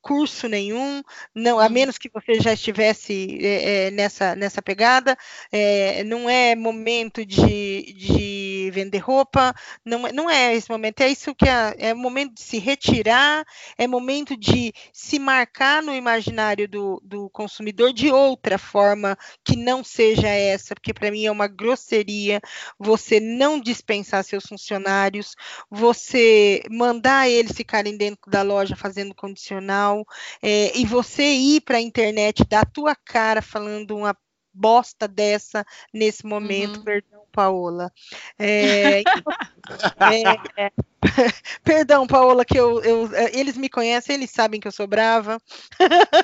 curso nenhum, não, a menos que você já estivesse é, nessa, nessa pegada, é, não é momento de, de vender roupa, não, é, não é esse momento, é isso que é, é momento de se retirar, é momento de se marcar no imaginário do, do consumidor de outra forma que não seja essa, porque para mim é uma grosseria você não dispensar seus funcionários, você mandar eles ficarem dentro da loja fazendo condicional, é, e você ir para a internet, dar tua cara falando uma bosta dessa nesse momento, uhum. perdão, Paola. É, é, é perdão, Paola, que eu, eu, é, eles me conhecem, eles sabem que eu sou brava.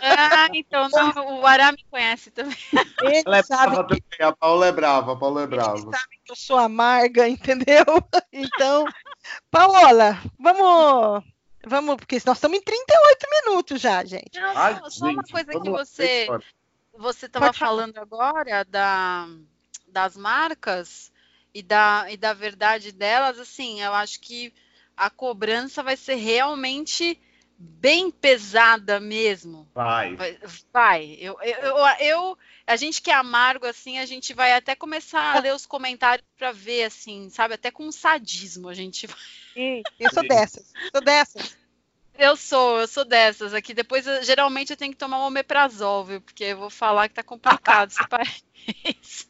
Ah, então não, o Ará me conhece também. Eles Ela é brava que, também, a Paola é brava, a Paola é brava. Eles sabem que eu sou amarga, entendeu? Então, Paola, vamos Vamos, porque nós estamos em 38 minutos já, gente. Não, Ai, só, só uma coisa que você você estava falando agora da, das marcas e da, e da verdade delas, assim, eu acho que a cobrança vai ser realmente bem pesada mesmo. Vai. Vai. Eu, eu, eu, eu, a gente que é amargo, assim, a gente vai até começar a ler os comentários para ver, assim, sabe? Até com sadismo a gente vai. Eu sou dessas. Sou dessas. Eu sou, eu sou dessas. Aqui depois, geralmente, eu tenho que tomar um omeprazol, viu? Porque eu vou falar que tá complicado esse país.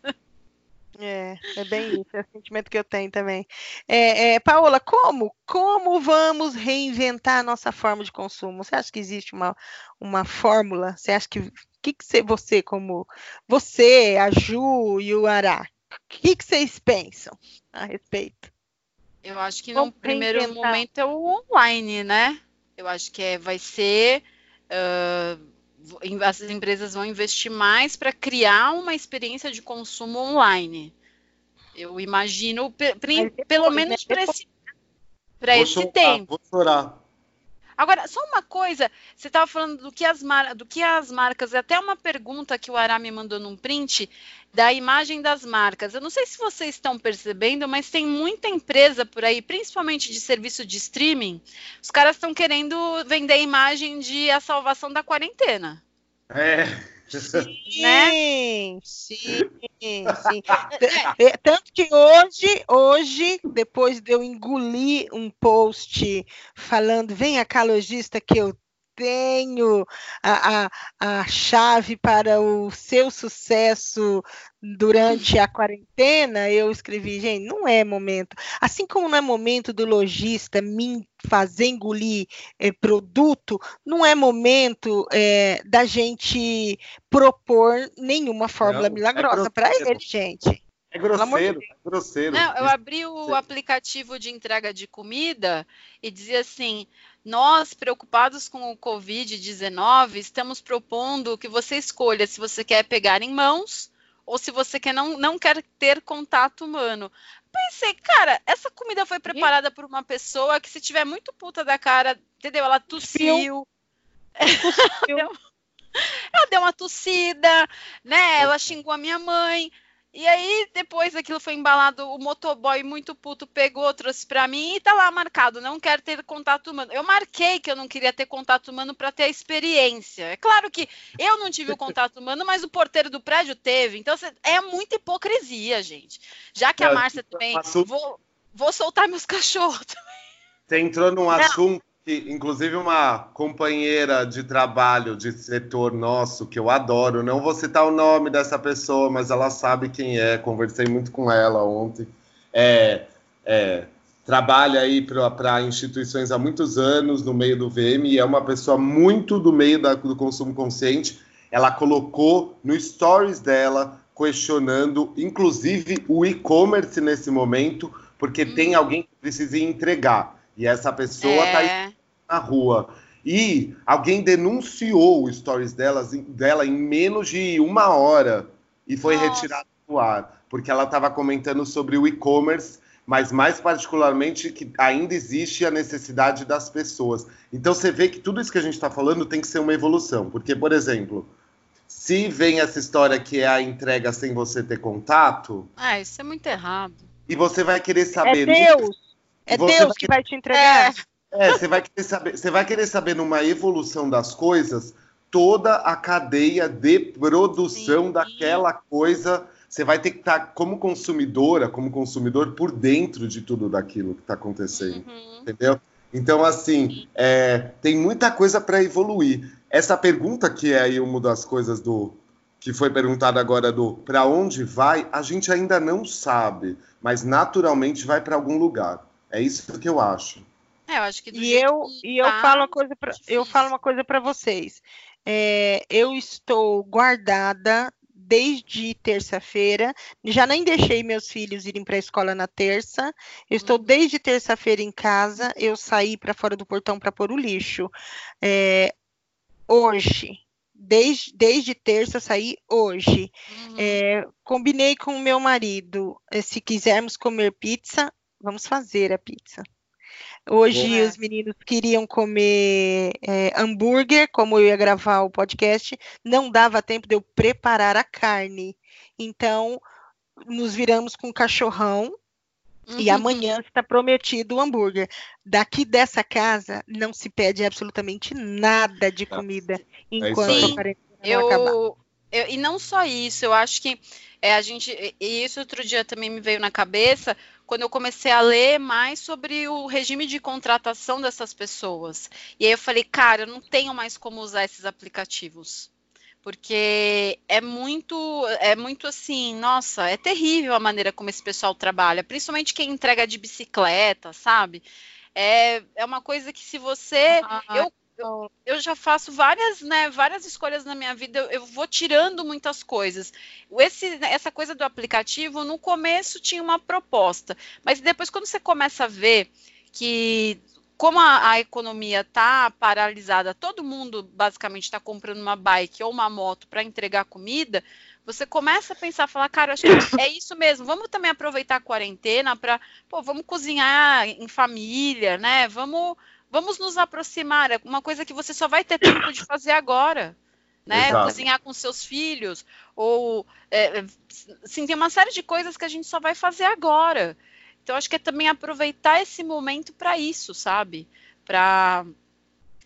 É, é bem isso, é o sentimento que eu tenho também. É, é, Paola, como? Como vamos reinventar a nossa forma de consumo? Você acha que existe uma, uma fórmula? Você acha que. O que, que você, como você, a Ju e o Ará, o que, que vocês pensam a respeito? Eu acho que no primeiro momento é o online, né? Eu acho que é, vai ser. Uh, as empresas vão investir mais para criar uma experiência de consumo online. Eu imagino, depois, pelo menos né? para esse, esse chorar, tempo. Vou chorar. Agora, só uma coisa, você estava falando do que, as mar... do que as marcas, até uma pergunta que o Ará me mandou num print da imagem das marcas. Eu não sei se vocês estão percebendo, mas tem muita empresa por aí, principalmente de serviço de streaming, os caras estão querendo vender imagem de a salvação da quarentena. É. Sim, né? sim, sim. É, tanto que hoje, hoje, depois de eu engolir um post falando, vem cá, lojista, que eu tenho a, a, a chave para o seu sucesso durante a quarentena, eu escrevi, gente, não é momento. Assim como não é momento do lojista me fazer engolir é, produto, não é momento é, da gente propor nenhuma fórmula não, é milagrosa é para ele, gente. É grosseiro, de é grosseiro. Não, eu abri o aplicativo de entrega de comida e dizia assim: nós, preocupados com o Covid-19, estamos propondo que você escolha se você quer pegar em mãos ou se você quer não, não quer ter contato humano. Pensei, cara, essa comida foi preparada por uma pessoa que, se tiver muito puta da cara, entendeu? Ela tossiu. ela deu uma tossida, né? Ela xingou a minha mãe. E aí, depois aquilo foi embalado, o motoboy muito puto pegou, trouxe para mim e tá lá marcado, não quero ter contato humano. Eu marquei que eu não queria ter contato humano para ter a experiência. É claro que eu não tive o contato humano, mas o porteiro do prédio teve. Então, é muita hipocrisia, gente. Já que a Márcia também. Vou, vou soltar meus cachorros também. Você entrou num assunto que, inclusive, uma companheira de trabalho de setor nosso, que eu adoro, não vou citar o nome dessa pessoa, mas ela sabe quem é, conversei muito com ela ontem. É, é, trabalha aí para instituições há muitos anos no meio do VM e é uma pessoa muito do meio da, do consumo consciente. Ela colocou no stories dela questionando, inclusive, o e-commerce nesse momento, porque hum. tem alguém que precisa entregar. E essa pessoa está é. Na rua. E alguém denunciou o stories delas, dela em menos de uma hora e foi Nossa. retirado do ar, porque ela estava comentando sobre o e-commerce, mas mais particularmente que ainda existe a necessidade das pessoas. Então você vê que tudo isso que a gente está falando tem que ser uma evolução, porque, por exemplo, se vem essa história que é a entrega sem você ter contato. Ah, isso é muito errado. E você vai querer saber. É Deus! É você Deus vai... que vai te entregar. É, você vai querer saber, você vai querer saber numa evolução das coisas toda a cadeia de produção Sim. daquela coisa. Você vai ter que estar tá, como consumidora, como consumidor por dentro de tudo daquilo que está acontecendo, uhum. entendeu? Então, assim, é, tem muita coisa para evoluir. Essa pergunta que é aí uma das coisas do que foi perguntada agora do para onde vai, a gente ainda não sabe, mas naturalmente vai para algum lugar. É isso que eu acho. É, eu acho que e eu e eu tá falo uma coisa para eu falo uma coisa para vocês. É, eu estou guardada desde terça-feira. Já nem deixei meus filhos irem para a escola na terça. Eu estou uhum. desde terça-feira em casa. Eu saí para fora do portão para pôr o lixo. É, hoje, desde, desde terça, saí hoje. Uhum. É, combinei com o meu marido. Eh, se quisermos comer pizza, vamos fazer a pizza. Hoje os meninos queriam comer é, hambúrguer, como eu ia gravar o podcast, não dava tempo de eu preparar a carne. Então, nos viramos com cachorrão uhum. e amanhã está prometido o hambúrguer. Daqui dessa casa não se pede absolutamente nada de comida é enquanto a quarentena eu, acabar. Eu, e não só isso, eu acho que é, a gente. E isso outro dia também me veio na cabeça quando eu comecei a ler mais sobre o regime de contratação dessas pessoas. E aí eu falei, cara, eu não tenho mais como usar esses aplicativos. Porque é muito, é muito assim, nossa, é terrível a maneira como esse pessoal trabalha, principalmente quem entrega de bicicleta, sabe? É, é uma coisa que se você. Ah, eu, eu, já faço várias, né, várias escolhas na minha vida, eu, eu, vou tirando muitas coisas. Esse, essa coisa do aplicativo, no começo tinha uma proposta, mas depois quando você começa a ver que como a, a economia está paralisada, todo mundo basicamente está comprando uma bike ou uma moto para entregar comida, você começa a pensar, falar, cara, acho que é isso mesmo. Vamos também aproveitar a quarentena para, pô, vamos cozinhar em família, né? Vamos, vamos nos aproximar. É uma coisa que você só vai ter tempo de fazer agora, né? Exato. Cozinhar com seus filhos ou, é, assim, tem uma série de coisas que a gente só vai fazer agora. Então acho que é também aproveitar esse momento para isso, sabe? Para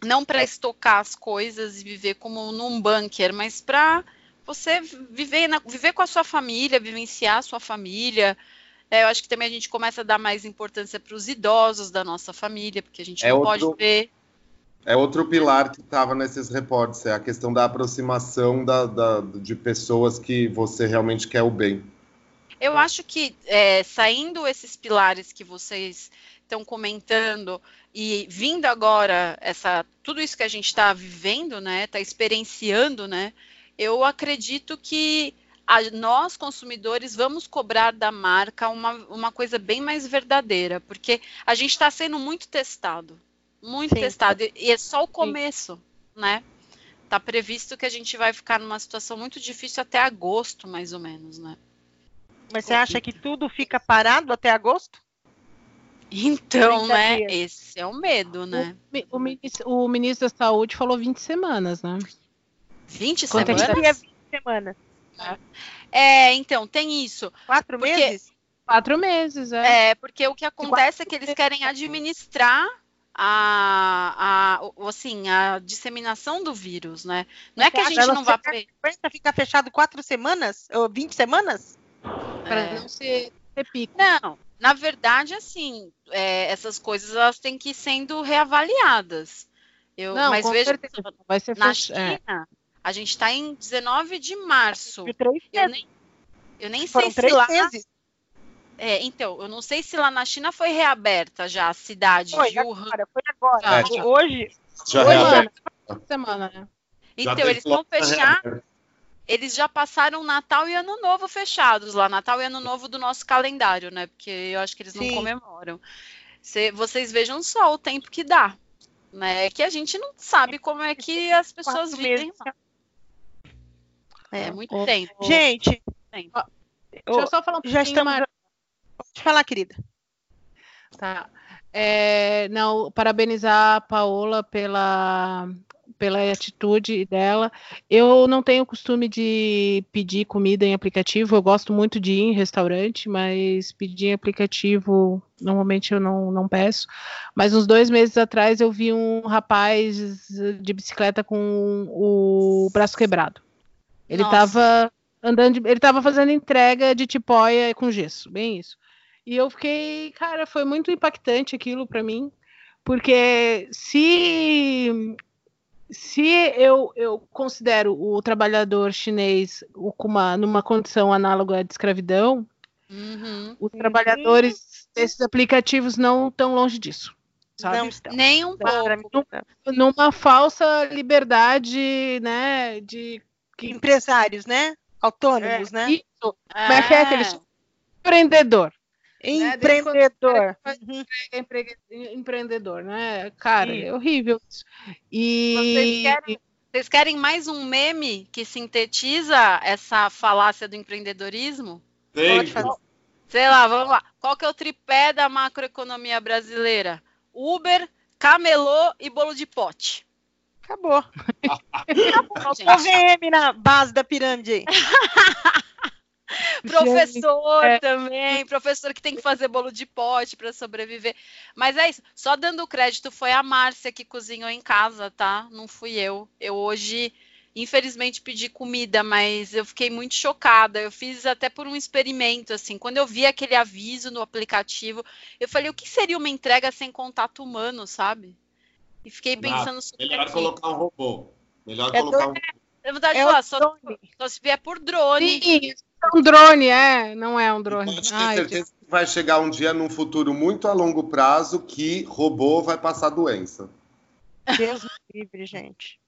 não para estocar as coisas e viver como num bunker, mas para você viver, na, viver com a sua família, vivenciar a sua família. É, eu acho que também a gente começa a dar mais importância para os idosos da nossa família, porque a gente é não outro, pode ver. É outro pilar que estava nesses reportes, é a questão da aproximação da, da, de pessoas que você realmente quer o bem. Eu acho que é, saindo esses pilares que vocês estão comentando e vindo agora essa tudo isso que a gente está vivendo, né, está experienciando, né, eu acredito que a, nós, consumidores, vamos cobrar da marca uma, uma coisa bem mais verdadeira, porque a gente está sendo muito testado. Muito Sim. testado. E, e é só o começo, Sim. né? Está previsto que a gente vai ficar numa situação muito difícil até agosto, mais ou menos, né? Mas você acha que tudo fica parado até agosto? Então, né? Dias. Esse é o medo, né? O, o, ministro, o, ministro, da Saúde falou 20 semanas, né? 20 Quanto semanas? Quanto 20 semanas. É, então, tem isso. Quatro porque, meses? Quatro meses, é. É, porque o que acontece é que eles querem administrar a, a, assim, a disseminação do vírus, né? Não é que a gente não vá... Fica fechado quatro semanas? Ou 20 semanas? Para é. não ser repique. Não, na verdade, assim, é, essas coisas elas têm que ir sendo reavaliadas. Eu, não, mas veja, vai ser na fech... É. A gente está em 19 de março. De três eu nem, eu nem sei se lá. Meses. É, então, eu não sei se lá na China foi reaberta já a cidade foi, de Wuhan. Agora, foi agora. É, hoje. Já reaberta. Semana, né? Então, eles vão fechar. Eles já passaram Natal e Ano Novo fechados lá. Natal e Ano Novo do nosso calendário, né? Porque eu acho que eles Sim. não comemoram. Cê, vocês vejam só o tempo que dá. Né? Que a gente não sabe como é que as pessoas vivem lá. É, muito oh, tempo. Gente, tempo. deixa eu só falar um já estamos. Mar... Pode falar, querida. Tá. É, não, parabenizar a Paola pela, pela atitude dela. Eu não tenho costume de pedir comida em aplicativo, eu gosto muito de ir em restaurante, mas pedir em aplicativo normalmente eu não, não peço. Mas uns dois meses atrás eu vi um rapaz de bicicleta com o braço quebrado. Ele estava andando, de, ele estava fazendo entrega de tipóia com gesso, bem isso. E eu fiquei, cara, foi muito impactante aquilo para mim, porque se se eu, eu considero o trabalhador chinês uma, numa condição análoga de escravidão, uhum. os trabalhadores desses aplicativos não estão longe disso. Sabe? Não estão. Nem um pouco. Numa falsa liberdade, né, de empresários, né? Autônomos, é, né? Isso. É que é aquele ah. empreendedor? Empreendedor. Uhum. Empreendedor, né? Cara, Sim. é horrível isso. E vocês querem, vocês querem mais um meme que sintetiza essa falácia do empreendedorismo? Pode fazer. Sei lá, vamos lá. Qual que é o tripé da macroeconomia brasileira? Uber, camelô e bolo de pote. Acabou. Acabou. o VM na base da pirâmide. professor é. também, professor que tem que fazer bolo de pote para sobreviver. Mas é isso. Só dando crédito, foi a Márcia que cozinhou em casa, tá? Não fui eu. Eu hoje, infelizmente, pedi comida, mas eu fiquei muito chocada. Eu fiz até por um experimento, assim. Quando eu vi aquele aviso no aplicativo, eu falei, o que seria uma entrega sem contato humano, sabe? E fiquei pensando Não, super. Melhor aqui. colocar um robô. Melhor é colocar um. É verdade, é falar, só, só, se vier por drone. Sim, é um drone, é, não é um drone. Pode ter Ai, certeza que vai chegar um dia num futuro muito a longo prazo que robô vai passar doença. Deus livre, gente.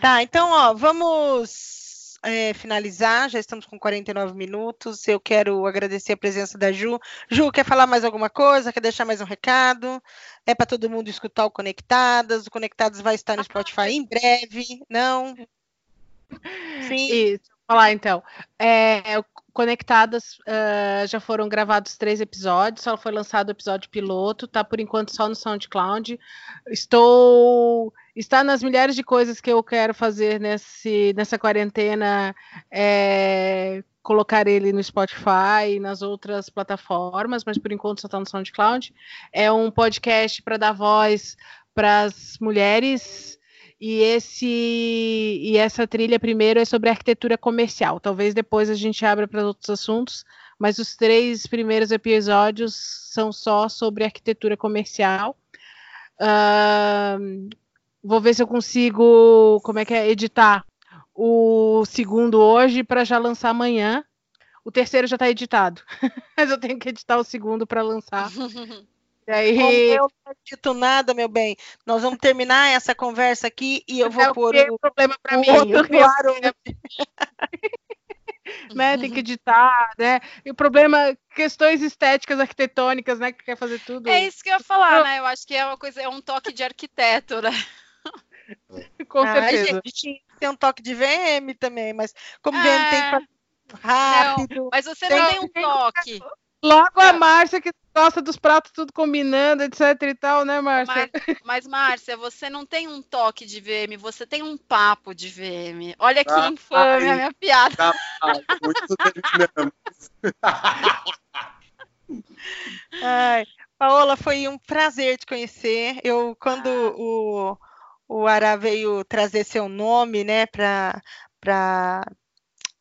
Tá, então, ó, vamos é, finalizar. Já estamos com 49 minutos. Eu quero agradecer a presença da Ju. Ju, quer falar mais alguma coisa? Quer deixar mais um recado? É para todo mundo escutar o Conectadas. O Conectadas vai estar no Spotify em breve. Não? Sim. Isso falar então. É, Conectadas uh, já foram gravados três episódios, só foi lançado o episódio piloto, tá por enquanto só no SoundCloud. Estou. Está nas milhares de coisas que eu quero fazer nesse, nessa quarentena. É, colocar ele no Spotify e nas outras plataformas, mas por enquanto só está no SoundCloud. É um podcast para dar voz para as mulheres e esse e essa trilha primeiro é sobre arquitetura comercial. Talvez depois a gente abra para outros assuntos, mas os três primeiros episódios são só sobre arquitetura comercial. Uh, vou ver se eu consigo, como é que é, editar o segundo hoje para já lançar amanhã. O terceiro já está editado, mas eu tenho que editar o segundo para lançar. E aí... Como eu não dito nada, meu bem, nós vamos terminar essa conversa aqui e eu vou é pôr o, problema para mim. Outro claro. né, tem que editar, né? E o problema, questões estéticas, arquitetônicas, né? Que quer fazer tudo. É isso que eu ia falar, né? Eu acho que é uma coisa, é um toque de arquiteto, né? Com ah, certeza. A gente tem um toque de VM também, mas como é... VM tem que rápido. Não, mas você não tem um toque. Logo a é. Márcia que gosta dos pratos tudo combinando, etc e tal, né, Márcia? Mas, mas, Márcia, você não tem um toque de VM, você tem um papo de VM. Olha que ah, infame a minha piada. Tá, muito Ai, Paola, foi um prazer te conhecer. Eu, quando ah. o, o Ara veio trazer seu nome, né, para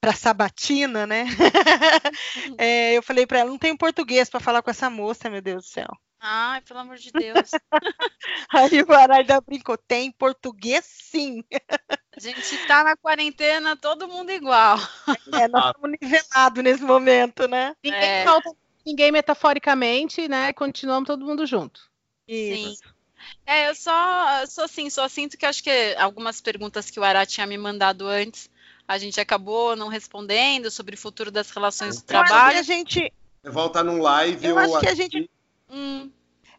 para Sabatina, né? é, eu falei para ela, não tem português para falar com essa moça, meu Deus do céu. Ai, pelo amor de Deus. Aí o Araida brincou, tem português sim. A gente tá na quarentena, todo mundo igual. É, nós estamos nivelados nesse momento, né? Ninguém é. falta ninguém metaforicamente, né? Continuamos todo mundo junto. Isso. Sim. É, eu só, só assim, só sinto que acho que algumas perguntas que o Ará tinha me mandado antes, a gente acabou não respondendo sobre o futuro das relações do trabalho. a gente volta num live. Eu acho que a gente. Hum.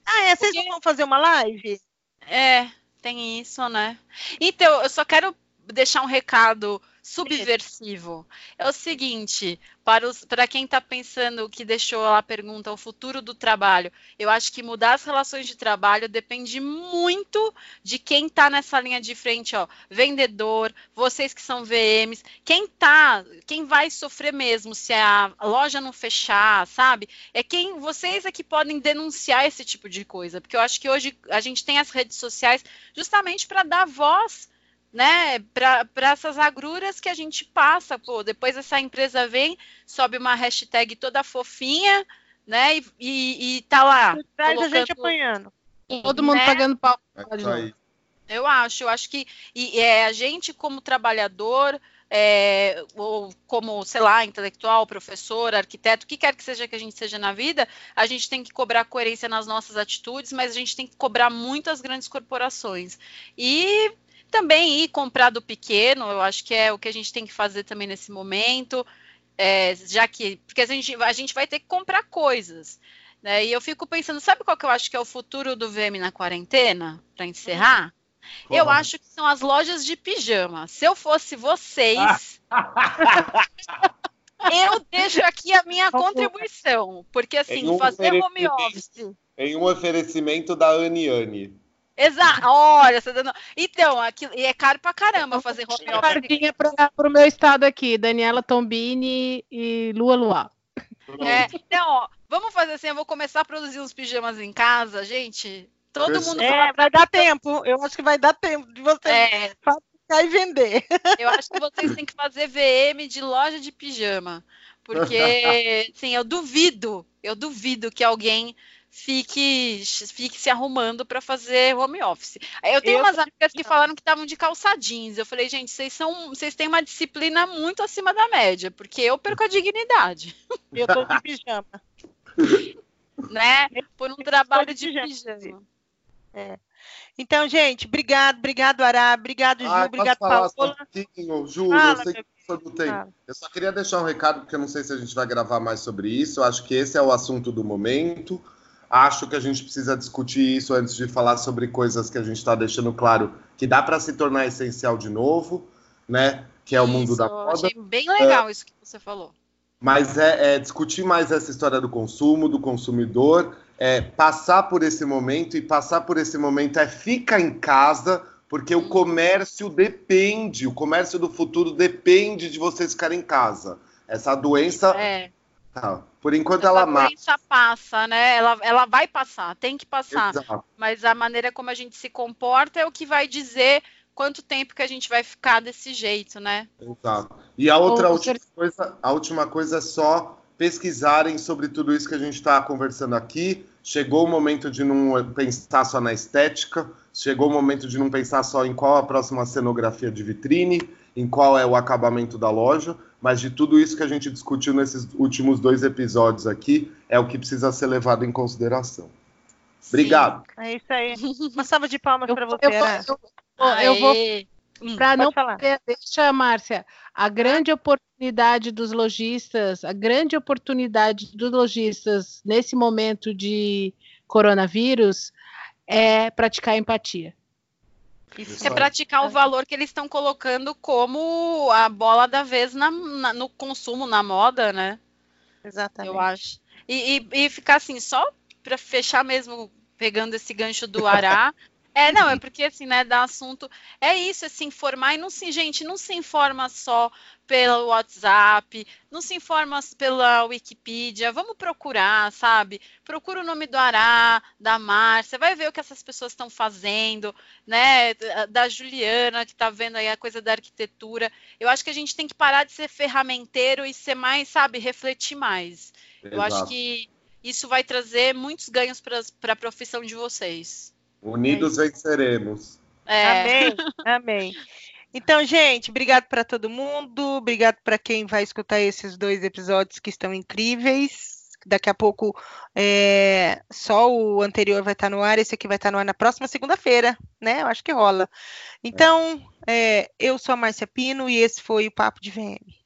Ah, é? Vocês Porque... vão fazer uma live? É, tem isso, né? Então, eu só quero deixar um recado subversivo. É o seguinte, para, os, para quem está pensando que deixou a pergunta o futuro do trabalho, eu acho que mudar as relações de trabalho depende muito de quem está nessa linha de frente, ó, vendedor, vocês que são VMs, quem tá, quem vai sofrer mesmo se a loja não fechar, sabe? É quem vocês é que podem denunciar esse tipo de coisa, porque eu acho que hoje a gente tem as redes sociais justamente para dar voz né, para essas agruras que a gente passa, pô, depois essa empresa vem, sobe uma hashtag toda fofinha, né, e, e, e tá lá. Traz colocando... a gente apanhando. Todo mundo né? pagando pau. É eu acho, eu acho que e, é, a gente como trabalhador, é, ou como, sei lá, intelectual, professor, arquiteto, o que quer que seja que a gente seja na vida, a gente tem que cobrar coerência nas nossas atitudes, mas a gente tem que cobrar muito as grandes corporações. E também ir comprar do pequeno, eu acho que é o que a gente tem que fazer também nesse momento, é, já que, porque a gente, a gente vai ter que comprar coisas. Né? E eu fico pensando, sabe qual que eu acho que é o futuro do VM na quarentena, para encerrar? Uhum. Eu acho que são as lojas de pijama. Se eu fosse vocês, eu deixo aqui a minha contribuição, porque assim, um fazer home office. Em um oferecimento da Aniane. Exato. Olha, você dando. Então, aqui, e é caro pra caramba fazer home office. Cardinha para o meu estado aqui, Daniela Tombini e Lua Lua. É, então, ó, vamos fazer assim, eu vou começar a produzir uns pijamas em casa, gente. Todo mundo. É, vai dar tempo. Eu acho que vai dar tempo de você é. fabricar e vender. Eu acho que vocês têm que fazer VM de loja de pijama. Porque, sim, eu duvido, eu duvido que alguém fique, fique se arrumando para fazer home office. Eu tenho eu umas amigas que falaram que estavam de calça jeans. Eu falei, gente, vocês são, vocês têm uma disciplina muito acima da média, porque eu perco a dignidade. Eu tô de pijama. né? Por um trabalho de pijama. pijama. É. Então, gente, obrigado, obrigado, Ará, obrigado, Ju, Ah, obrigado, Paola. um pouquinho, Ju, Fala, eu sei que você não tem. Fala. Eu só queria deixar um recado, porque eu não sei se a gente vai gravar mais sobre isso. Eu acho que esse é o assunto do momento. Acho que a gente precisa discutir isso antes de falar sobre coisas que a gente está deixando claro que dá para se tornar essencial de novo, né? Que é o mundo Isso, da eu moda. Achei bem legal isso que você falou. Mas é, é discutir mais essa história do consumo, do consumidor, é passar por esse momento e passar por esse momento é fica em casa, porque o comércio depende, o comércio do futuro depende de vocês ficarem em casa. Essa doença, É, tá, por enquanto essa ela mata. doença passa, né? Ela, ela vai passar, tem que passar. Exato. Mas a maneira como a gente se comporta é o que vai dizer quanto tempo que a gente vai ficar desse jeito, né? Exato. E a outra Ô, última coisa, a última coisa é só pesquisarem sobre tudo isso que a gente está conversando aqui. Chegou o momento de não pensar só na estética, chegou o momento de não pensar só em qual a próxima cenografia de vitrine, em qual é o acabamento da loja, mas de tudo isso que a gente discutiu nesses últimos dois episódios aqui, é o que precisa ser levado em consideração. Obrigado. É isso aí. Uma salva de palmas Eu, para você, eu, eu, vou- eu vou! Hum, Para não falar. perder, deixa, Márcia, a grande oportunidade dos lojistas, a grande oportunidade dos lojistas nesse momento de coronavírus é praticar empatia. Isso é praticar o valor que eles estão colocando como a bola da vez na- na- no consumo, na moda, né? Exatamente. Eu acho. E, e- e ficar assim, só para fechar mesmo, pegando esse gancho do Ará. É, não, é porque assim, né, dá assunto. É isso, é se informar e não se, gente, não se informa só pelo WhatsApp, não se informa pela Wikipedia, vamos procurar, sabe? Procura o nome do Ará, da Márcia, vai ver o que essas pessoas estão fazendo, né? Da Juliana, que tá vendo aí a coisa da arquitetura. Eu acho que a gente tem que parar de ser ferramenteiro e ser mais, sabe, refletir mais. Eu acho Exato. que isso vai trazer muitos ganhos para a profissão de vocês. Unidos venceremos. É, Amém, amém. Então, gente, obrigado para todo mundo, obrigado para quem vai escutar esses dois episódios que estão incríveis. Daqui a pouco é, só o anterior vai estar no ar, esse aqui vai estar no ar na próxima segunda-feira, né? Eu acho que rola. Então, é, eu sou a Márcia Pino e esse foi o Papo de VM.